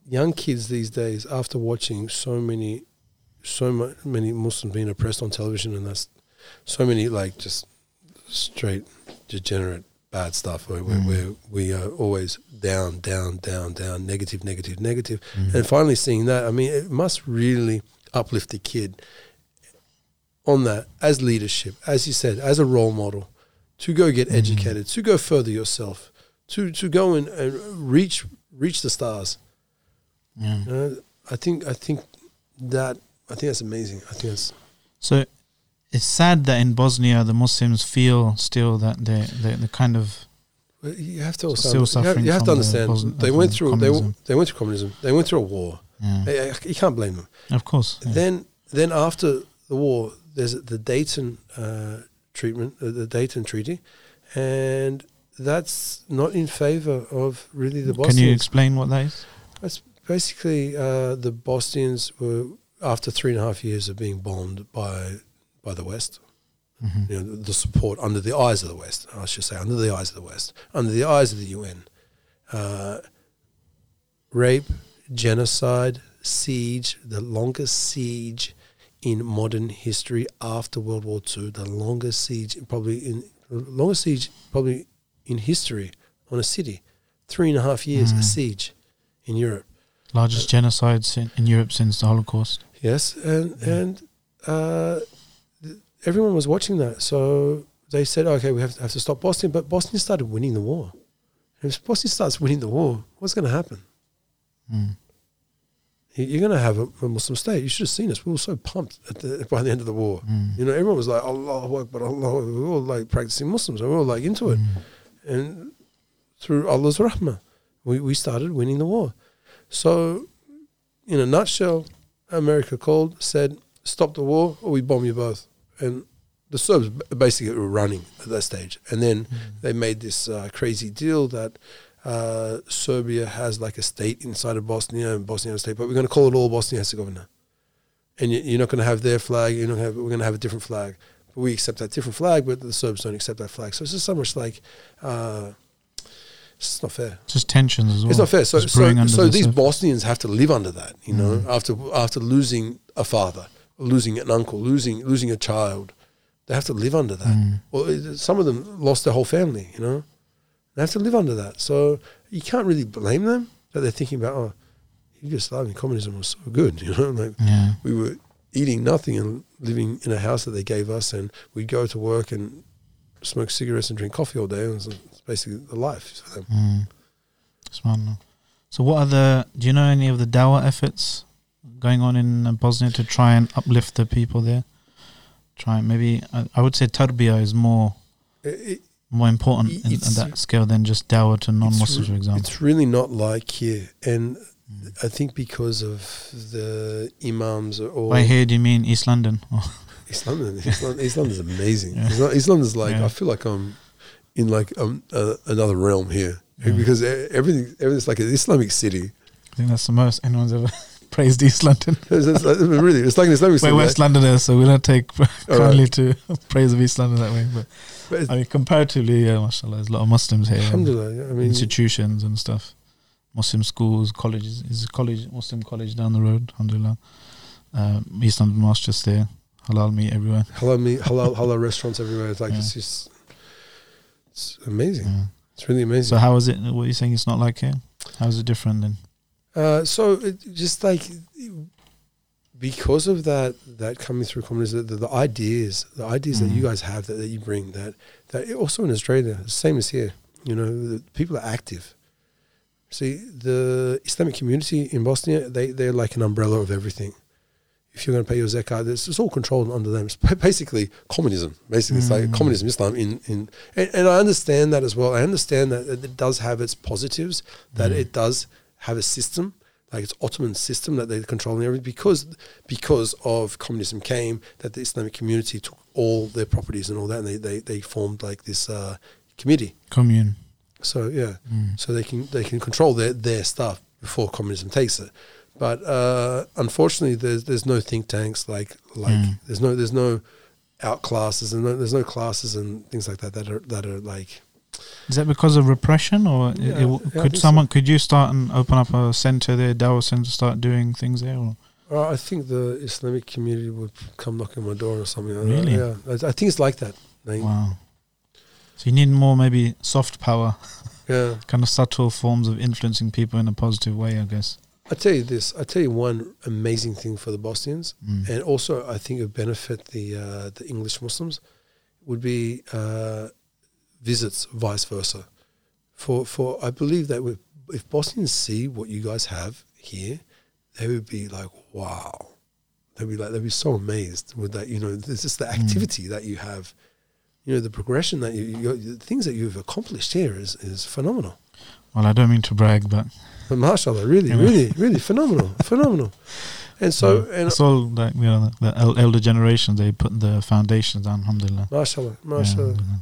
young kids these days after watching so many so mu- many Muslims being oppressed on television and that's so many like just straight degenerate bad stuff where, where, Mm. we are always down down down down negative negative negative Mm. and finally seeing that I mean it must really uplift the kid on that as leadership as you said as a role model to go get Mhm. educated to go further yourself to to go and, and reach reach the stars yeah. uh, I think I think that I think that's amazing. I think that's So it's sad that in Bosnia the Muslims feel still that they they they kind of well, you have to also Still you have, you have to from the understand Bosn- they went through they, communism. they went through communism. They went through a war. yeah. Eh, You can't blame them. of course yeah. Then then after the war, there's the Dayton uh, treatment, uh, the Dayton Treaty, and that's not in favor of really the Bosnians. Can you explain what that is? That's basically uh, the Bosnians were after three and a half years of being bombed by by the West. Mhm. You know, the support under the eyes of the West. I should say under the eyes of the West, under the eyes of the UN. Uh, rape, genocide, siege, the longest siege in modern history after World War II. The longest siege, probably in longest siege, probably in history on a city. Three and a half years a Mm. siege in Europe. Largest genocides in, in Europe since the Holocaust. Yes, and Yeah. and uh, everyone was watching that, so they said, "Okay, we have to, have to stop Bosnia." But Bosnia started winning the war. And if Bosnia starts winning the war, what's going to happen? Mm. You- You're going to have a, a Muslim state. You should have seen us. We were so pumped at the, by the end of the war. Mm. You know, everyone was like, "Allah Akbar, Allah." We were all like practicing Muslims. and We were all like into it. Mm. and through Allah's rahmah, we, we started winning the war. So, in a nutshell, America called, said, stop the war or we bomb you both. And the Serbs basically were running at that stage. And then Mm. they made this uh, crazy deal that uh, Serbia has like a state inside of Bosnia and Bosnia has a state, but we're going to call it all Bosnia Herzegovina. And you- you're not going to have their flag, you're not gonna have, we're going to have a different flag. But we accept that different flag, but the Serbs don't accept that flag. So it's just so much like, uh, it's just not fair. Just tensions as well. It's not fair. So, Just so, so the these surface. Bosnians have to live under that, you know, Mm. after after losing a father, losing an uncle, losing losing a child, they have to live under that. Mm. Well, some of them lost their whole family, you know. They have to live under that. So you can't really blame them that they're thinking about, oh, Yugoslavian communism was so good, you know, like Yeah. we were eating nothing and living in a house that they gave us, and we'd go to work and smoke cigarettes and drink coffee all day. And basically the life for them. Mm. Smart. So, what are the? Do you know any of the Dawa efforts going on in uh, Bosnia to try and uplift the people there? Try and maybe I, I would say tarbiyah is more It- it- more important in, in that scale than just Dawa to non-Muslims, for example. It's really not like here, and Mm. I think because of the imams or By here, do you mean East London? Oh, Islam, Islam, Islam is amazing. Yeah. Islam is like Yeah. I feel like I'm in like um, uh, another realm here Yeah. because everything everything's like an Islamic city. I think that's the most anyone's ever praised East London. It's, it's like- really, it's like an Islamic We're city. West Londoners, so we don't take kindly right. to praise of East London that way. But But I mean, comparatively, yeah, mashallah, there's a lot of Muslims here. Alhamdulillah. yeah, I mean, institutions and stuff. Muslim schools, colleges. Is a college Muslim college down the road? Alhamdulillah. Um, East London Mosque just there. Halal meat everywhere. halal meat, halal, halal restaurants everywhere. It's like Yeah. it's just it's amazing. Yeah. It's really amazing. So how is it? What are you saying? It's not like here. How is it different then? Uh, so it, just like because of that, that coming through communism, the, the ideas, the ideas that you Mhm. guys have that, that you bring, that that also in Australia, same as here. You know, the people are active. See, the Islamic community in Bosnia, they they're like an umbrella of everything. If you're going to pay your zakat, it's, it's all controlled under them. It's basically communism. Basically, it's like Mm. communism, Islam. In in and, and I understand that as well. I understand that it does have its positives. That Mm. it does have a system, like it's Ottoman system that they're controlling everything because because of communism came that the Islamic community took all their properties and all that, and they they, they formed like this uh, committee. Commune. So yeah, Mm. so they can they can control their their stuff before communism takes it. But uh, unfortunately, there's there's no think tanks like like Mm. there's no there's no out classes and no, there's no classes and things like that that are that are like Is that because of repression, or Yeah, it w- yeah, could someone could you start and open up a center there, Dawah center, start doing things there? Or? Uh, I think the Islamic community would come knocking on my door or something. like Really? that. Yeah, I, I think it's like that. Like, Wow. So you need more maybe soft power, Yeah, kind of subtle forms of influencing people in a positive way, I guess. I tell you this. I tell you one amazing thing for the Bosnians, Mm. and also I think it would benefit the uh, the English Muslims would be uh, visits, vice versa. For for I believe that if, if Bosnians see what you guys have here, they would be like, wow. they'd be like they'd be so amazed with that. You know, it's just the Mm. activity that you have. You know, the progression that you, you the things that you've accomplished here is is phenomenal. Well, I don't mean to brag, but But mashallah, really, Yeah. really, really phenomenal, phenomenal. And so, yeah, and it's all like you know the elder generations. They put the foundations down. Alhamdulillah. mashallah, Yeah, mashallah. alhamdulillah.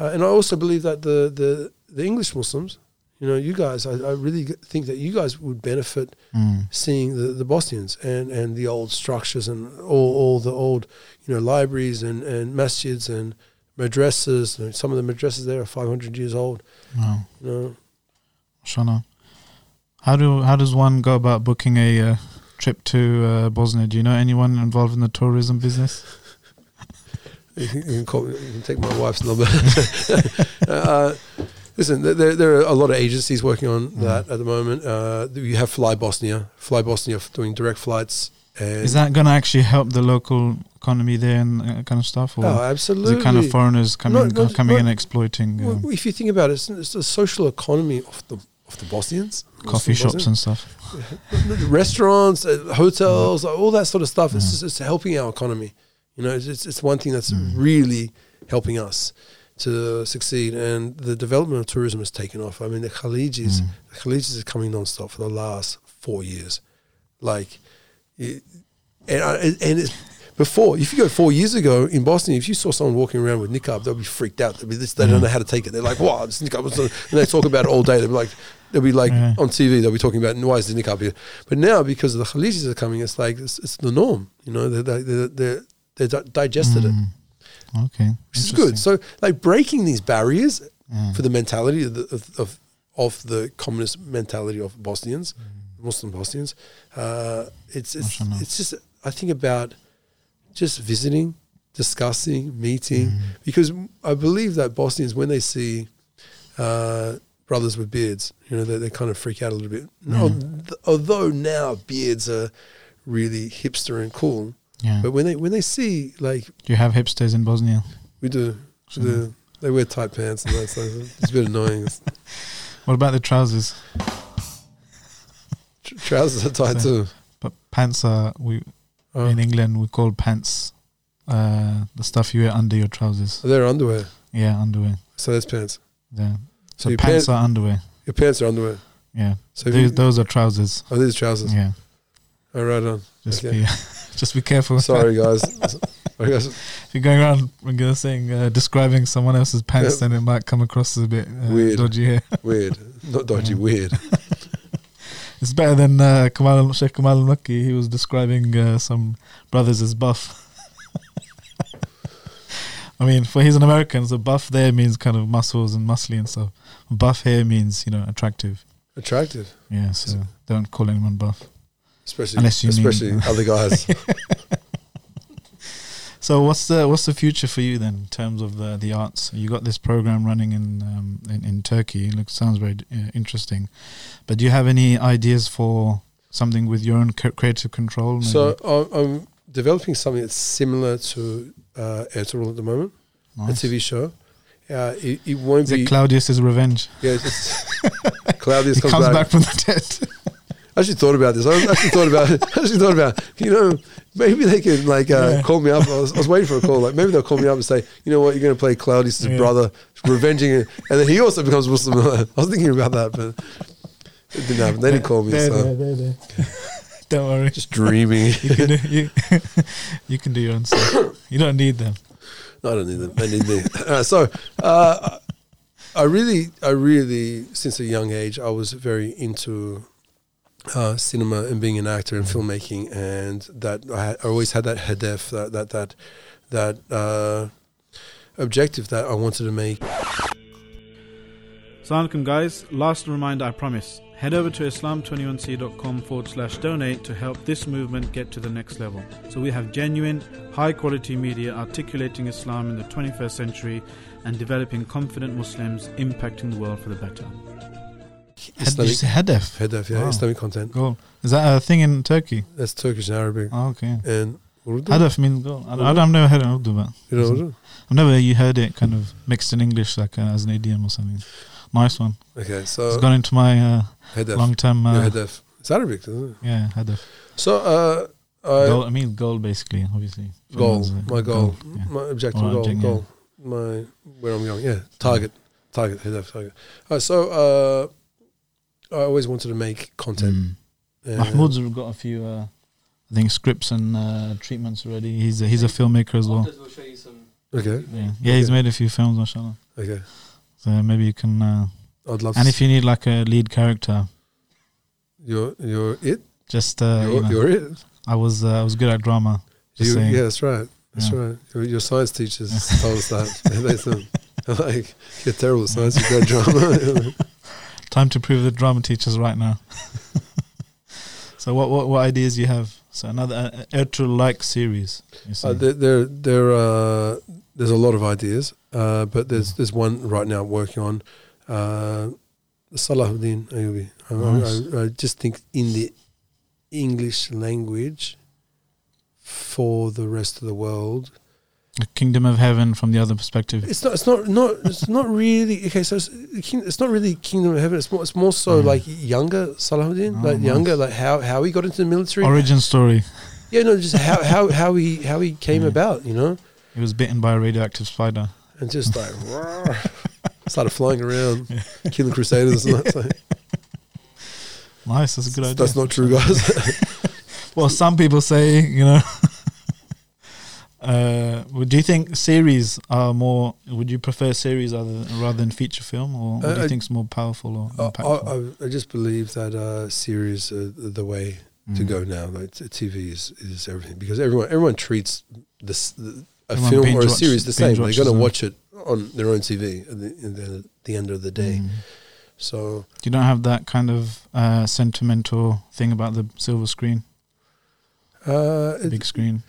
Uh, and I also believe that the, the, the English Muslims, you know, you guys, I, I really think that you guys would benefit Mm. seeing the, the Bosnians and, and the old structures and all, all the old, you know, libraries and, and masjids and madrasas. You know, some of the madrasas there are 500 years old, Wow. you know. How do how does one go about booking a uh, trip to uh, Bosnia? Do you know anyone involved in the tourism business? You can, you can, call, you can take my wife's number. uh, listen, there- there, are a lot of agencies working on Mm. that at the moment. Uh, you have Fly Bosnia, Fly Bosnia doing direct flights. And Is that going to actually help the local economy there and uh, kind of stuff, or oh, is absolutely. it kind of foreigners coming no, coming no. in exploiting Well, um, if you think about it, it's, it's the social economy of the of the Bosnians, coffee shops and stuff? Restaurants, uh, hotels, all that sort of stuff. It's just it's helping our economy. You know, it's it's, it's one thing that's Mm. really helping us to succeed, and the development of tourism has taken off. I mean, the Khalijis, Mm. the Khalijis is coming non-stop for the last four years, like, it, and I, and it's. Before, if you go four years ago in Boston, if you saw someone walking around with niqab, they'll be freaked out. They'll be this, they don't Mm. know how to take it. They're like, "Wow, this niqab!" And they talk about it all day. They'll be like, they'll be like Yeah. on TV. They'll be talking about why is the niqab here? But now, because the Khalijis are coming, it's like it's, it's the norm. You know, they they they they they di- digested it, Mm. Okay, which is good. So, like breaking these barriers Yeah. for the mentality of the, of, of of the communist mentality of Bosnians, Muslim Bosnians. Uh, it's it's Mashallah. it's just I think about just visiting, discussing, meeting, Mm. because I believe that Bosnians when they see uh, brothers with beards, you know, they, they kind of freak out a little bit. No, Mm. th- although now beards are really hipster and cool, yeah. but when they when they see like Do you have hipsters in Bosnia? we do, we do they wear tight pants and that stuff. It's a bit annoying. What about the trousers? Tr- Trousers are tight So- too. But pants are we Oh, in England we call pants uh, the stuff you wear under your trousers. they're underwear, Yeah, underwear. so that's pants. Yeah. So your pants pants- are underwear. Your pants are underwear. Yeah. So Those, you, those are trousers. oh, these are trousers. Yeah. Oh, right on. Just Okay. be just be careful. Sorry, guys. Sorry, guys. if you're going around when you're saying uh, describing someone else's pants, Yeah. then it might come across as a bit uh, Weird. dodgy here. Weird. Not dodgy. Yeah. Weird. It's better than uh, Kamal Sheikh Kamal Makki. He was describing uh, some brothers as buff. I mean, for he's an American, so buff there means kind of muscles and muscly and stuff. Buff here means you know attractive. Attractive, Yeah, so don't call anyone buff. especially Unless you mean- especially other guys. So what's the what's the future for you then in terms of the the arts? You got this program running in um, in, in Turkey. It looks sounds very uh, interesting, but do you have any ideas for something with your own creative control? maybe? so I'm, I'm developing something that's similar to uh, Ertugrul at the moment, Nice. a TV show. Uh, it, it won't Is be. it Claudius's revenge? yeah, it's, it's Claudius He comes, comes back. from the dead. I actually thought about this. I actually thought about it. I actually thought about, you know, maybe they can like uh, Yeah. call me up. I was, I was waiting for a call. Like maybe they'll call me up and say, you know what, you're going to play Claudius' Yeah. brother, revenging it, and then he also becomes Muslim. I was thinking about that, but it didn't happen. They didn't call me, There, so there, there. Don't worry. just dreaming. You can do, you, you can do your own stuff. You don't need them. No, I don't need them. They need me. Uh, so, uh, I really, I really, since a young age, I was very into uh, cinema and being an actor and filmmaking, and that I, had, I always had that hedef, that that that that uh, objective that I wanted to make. Assalamualaikum guys, last reminder I promise. Head over to islam21c.com forward slash donate to help this movement get to the next level. So we have genuine, high quality media articulating Islam in the 21st century and developing confident Muslims impacting the world for the better. Islamic Hadaf? hedef, yeah, Wow. Islamic content. Goal. Is that a thing in Turkey? That's Turkish and Arabic Oh, okay. and Urdu. Hadaf means goal. I, I, I've never heard it in Urdu, but You know Urdu? I've never you heard it kind of mixed in English like uh, as an idiom or something. Nice one. Okay, so it's gone into my uh, hedef, long term. yeah, Uh, hedef. It's Arabic, isn't it? yeah, Hadaf. So uh, I, goal, I mean goal basically, obviously. goal, my goal, yeah. my objective Or goal, object- yeah. goal, my where I'm going. Yeah, target, target, hit that target. Uh, so uh, I always wanted to make content. Mm. and- Mahmoud's got a few, uh, I think, scripts and uh, treatments already. He's a, he's a filmmaker as well. Afterwards we'll show you some. Okay, Yeah, yeah, he's made a few films, mashallah. okay, So maybe you can. Uh, I'd love. and if you need like a lead character, you're you're it, just uh, you're, you know, you're it. I was uh, I was good at drama. You, yeah, that's right. That's Yeah. right. Your, your science teachers told us that. they said, like, you're terrible science, you're great drama. Time to prove the drama teachers right now. so what, what what ideas you have? So another uh, Ertugrul like series. Uh, there, there, uh, there's a lot of ideas, uh, but there's there's one right now I'm working on. Uh, Salahuddin Ayubi. I, Nice. I, I just think in the English language for the rest of the world, The Kingdom of Heaven from the other perspective. It's not. It's not. Not. It's not really. Okay, so it's, it's not really Kingdom of Heaven. It's more. It's more so Mm. like younger Salahuddin, Oh, like nice. younger, like how how he got into the military. Origin story. Yeah, no, just how how how he how he came Yeah. about, you know, He was bitten by a radioactive spider. and just like started flying around, killing crusaders. And that's, like, Nice, that's a good idea. that's not true, guys. Well, some people say, you know. uh, do you think series are more? Would you prefer series other, rather than feature film, or what do Uh, you I- think is more powerful or I, impactful? I, I just believe that uh, series are the way to Mm. go now. Like TV is, is everything because everyone everyone treats this the, a Everyone film or a series the same. They're going to watch it on their own TV at the, the, the end of the day. Mm. So You don't have that kind of uh, sentimental thing about the silver screen, uh, big screen.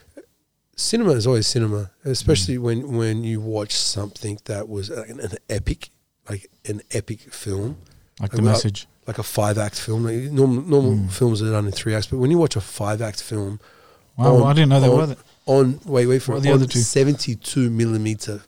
cinema is always cinema, Mm. especially when when you watch something that was an, an epic, like an epic film, like the Well, message. like a five act film. Like normal normal Mm. films are done in three acts, but when you watch a five act film Wow, on- I didn't know there on- were. That. On wait wait for What it, the other two? 72 millimeter.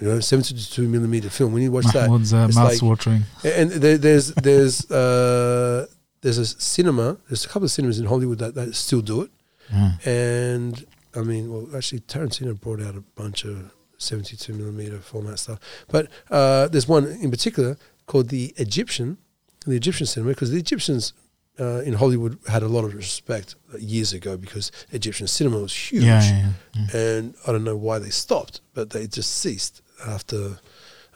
You know 72 millimeter film. When you watch that uh, it's mouth like- watering. and there, there's there's uh there's a cinema. There's a couple of cinemas in hollywood that, that still do it. Yeah. and i mean well actually tarantino brought out a bunch of 72 millimeter format stuff. But uh there's one in particular called the egyptian the egyptian cinema because the egyptians uh, in Hollywood had a lot of respect years ago because Egyptian cinema was huge Yeah, yeah, yeah, and I don't know why they stopped, but they just ceased after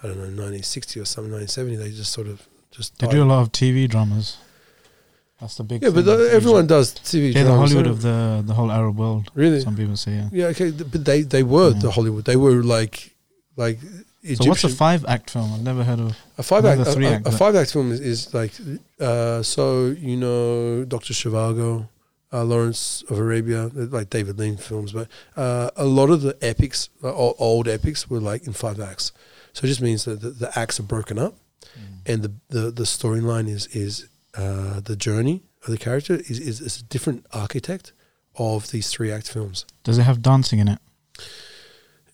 I don't know 1960 or something, 1970. They just sort of just They died. do a lot of TV dramas. That's the big. yeah, but the, everyone does TV. Yeah, the Hollywood of the the whole Arab world. really. Some people say yeah. Yeah, okay, but they they were the Hollywood. They were like like Egyptian. So what's a five act film? I've never heard of. a five act? A, a- a five act film is, is like uh, so you know Doctor Zhivago. Uh, Lawrence of Arabia, like David Lean films, but uh, a lot of the epics, uh, old epics, were like in five acts. So it just means that the, the acts are broken up, and the the, the storyline is is uh, the journey of the character is, is is a different architect of these three act films. Does it have dancing in it?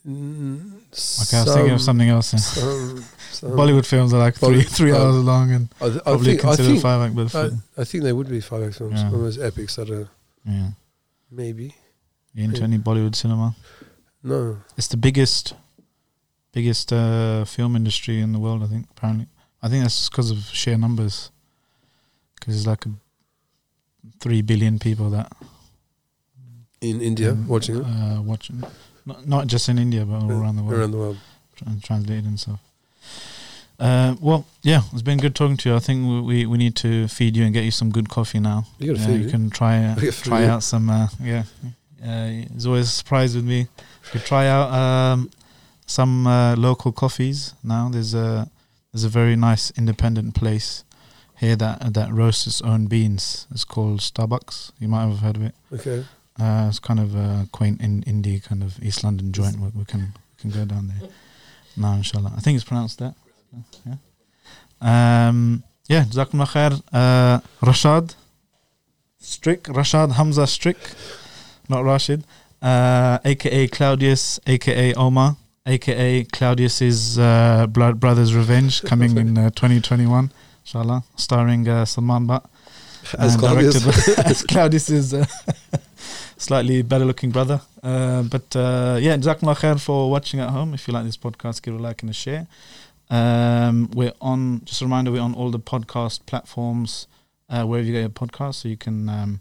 Mm, Okay, I was thinking of something else. some- some- Bollywood films are like three three uh, hours long and I, th- I probably think I considered think, five act, but I, I think they would be five act films. Yeah. One of those epics that are yeah. maybe You into any Bollywood cinema? no. It's the biggest, biggest uh, film industry in the world. I think. Apparently, I think that's because of sheer numbers. Because it's like a three billion people that In India, um, watching it uh, watching, not not just in India but all around the world, around the world. tra- translated and stuff. Uh, well, yeah, it's been good talking to you. I think we, we, we need to feed you and get you some good coffee now. You yeah, you can try uh, try out some. Uh, yeah, uh, it's always a surprise with me. You try out um, some uh, local coffees now. There's a there's a very nice independent place here that that roasts its own beans. It's called Starbucks. You might have heard of it. Okay. Uh, it's kind of a quaint in indie kind of East London joint. We, we can we can go down there now, inshallah. I think it's pronounced that. Yeah. Um, yeah, Jazakumullah khair. Uh, Rashad Strik, Rashad Hamza Strik, not Rashid, uh, aka Claudius, aka Omar, aka Claudius's uh, Blood Brothers Revenge, coming in uh, 2021, inshallah, starring uh, Salman Butt As and Claudius. directed by- as Claudius's uh, slightly better looking brother. Uh, but uh, yeah, Jazakumullah khair for watching at home. If you like this podcast, give it a like and a share. Um, we're on, just a reminder, we're on all the podcast platforms, uh, wherever you get your podcast, so you can um,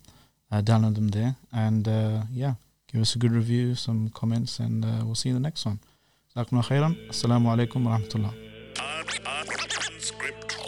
uh, download them there. And uh, yeah, give us a good review, some comments, and uh, we'll see you in the next one. Jazakumullah khairan. Assalamu alaikum wa rahmatullah. Unscripted.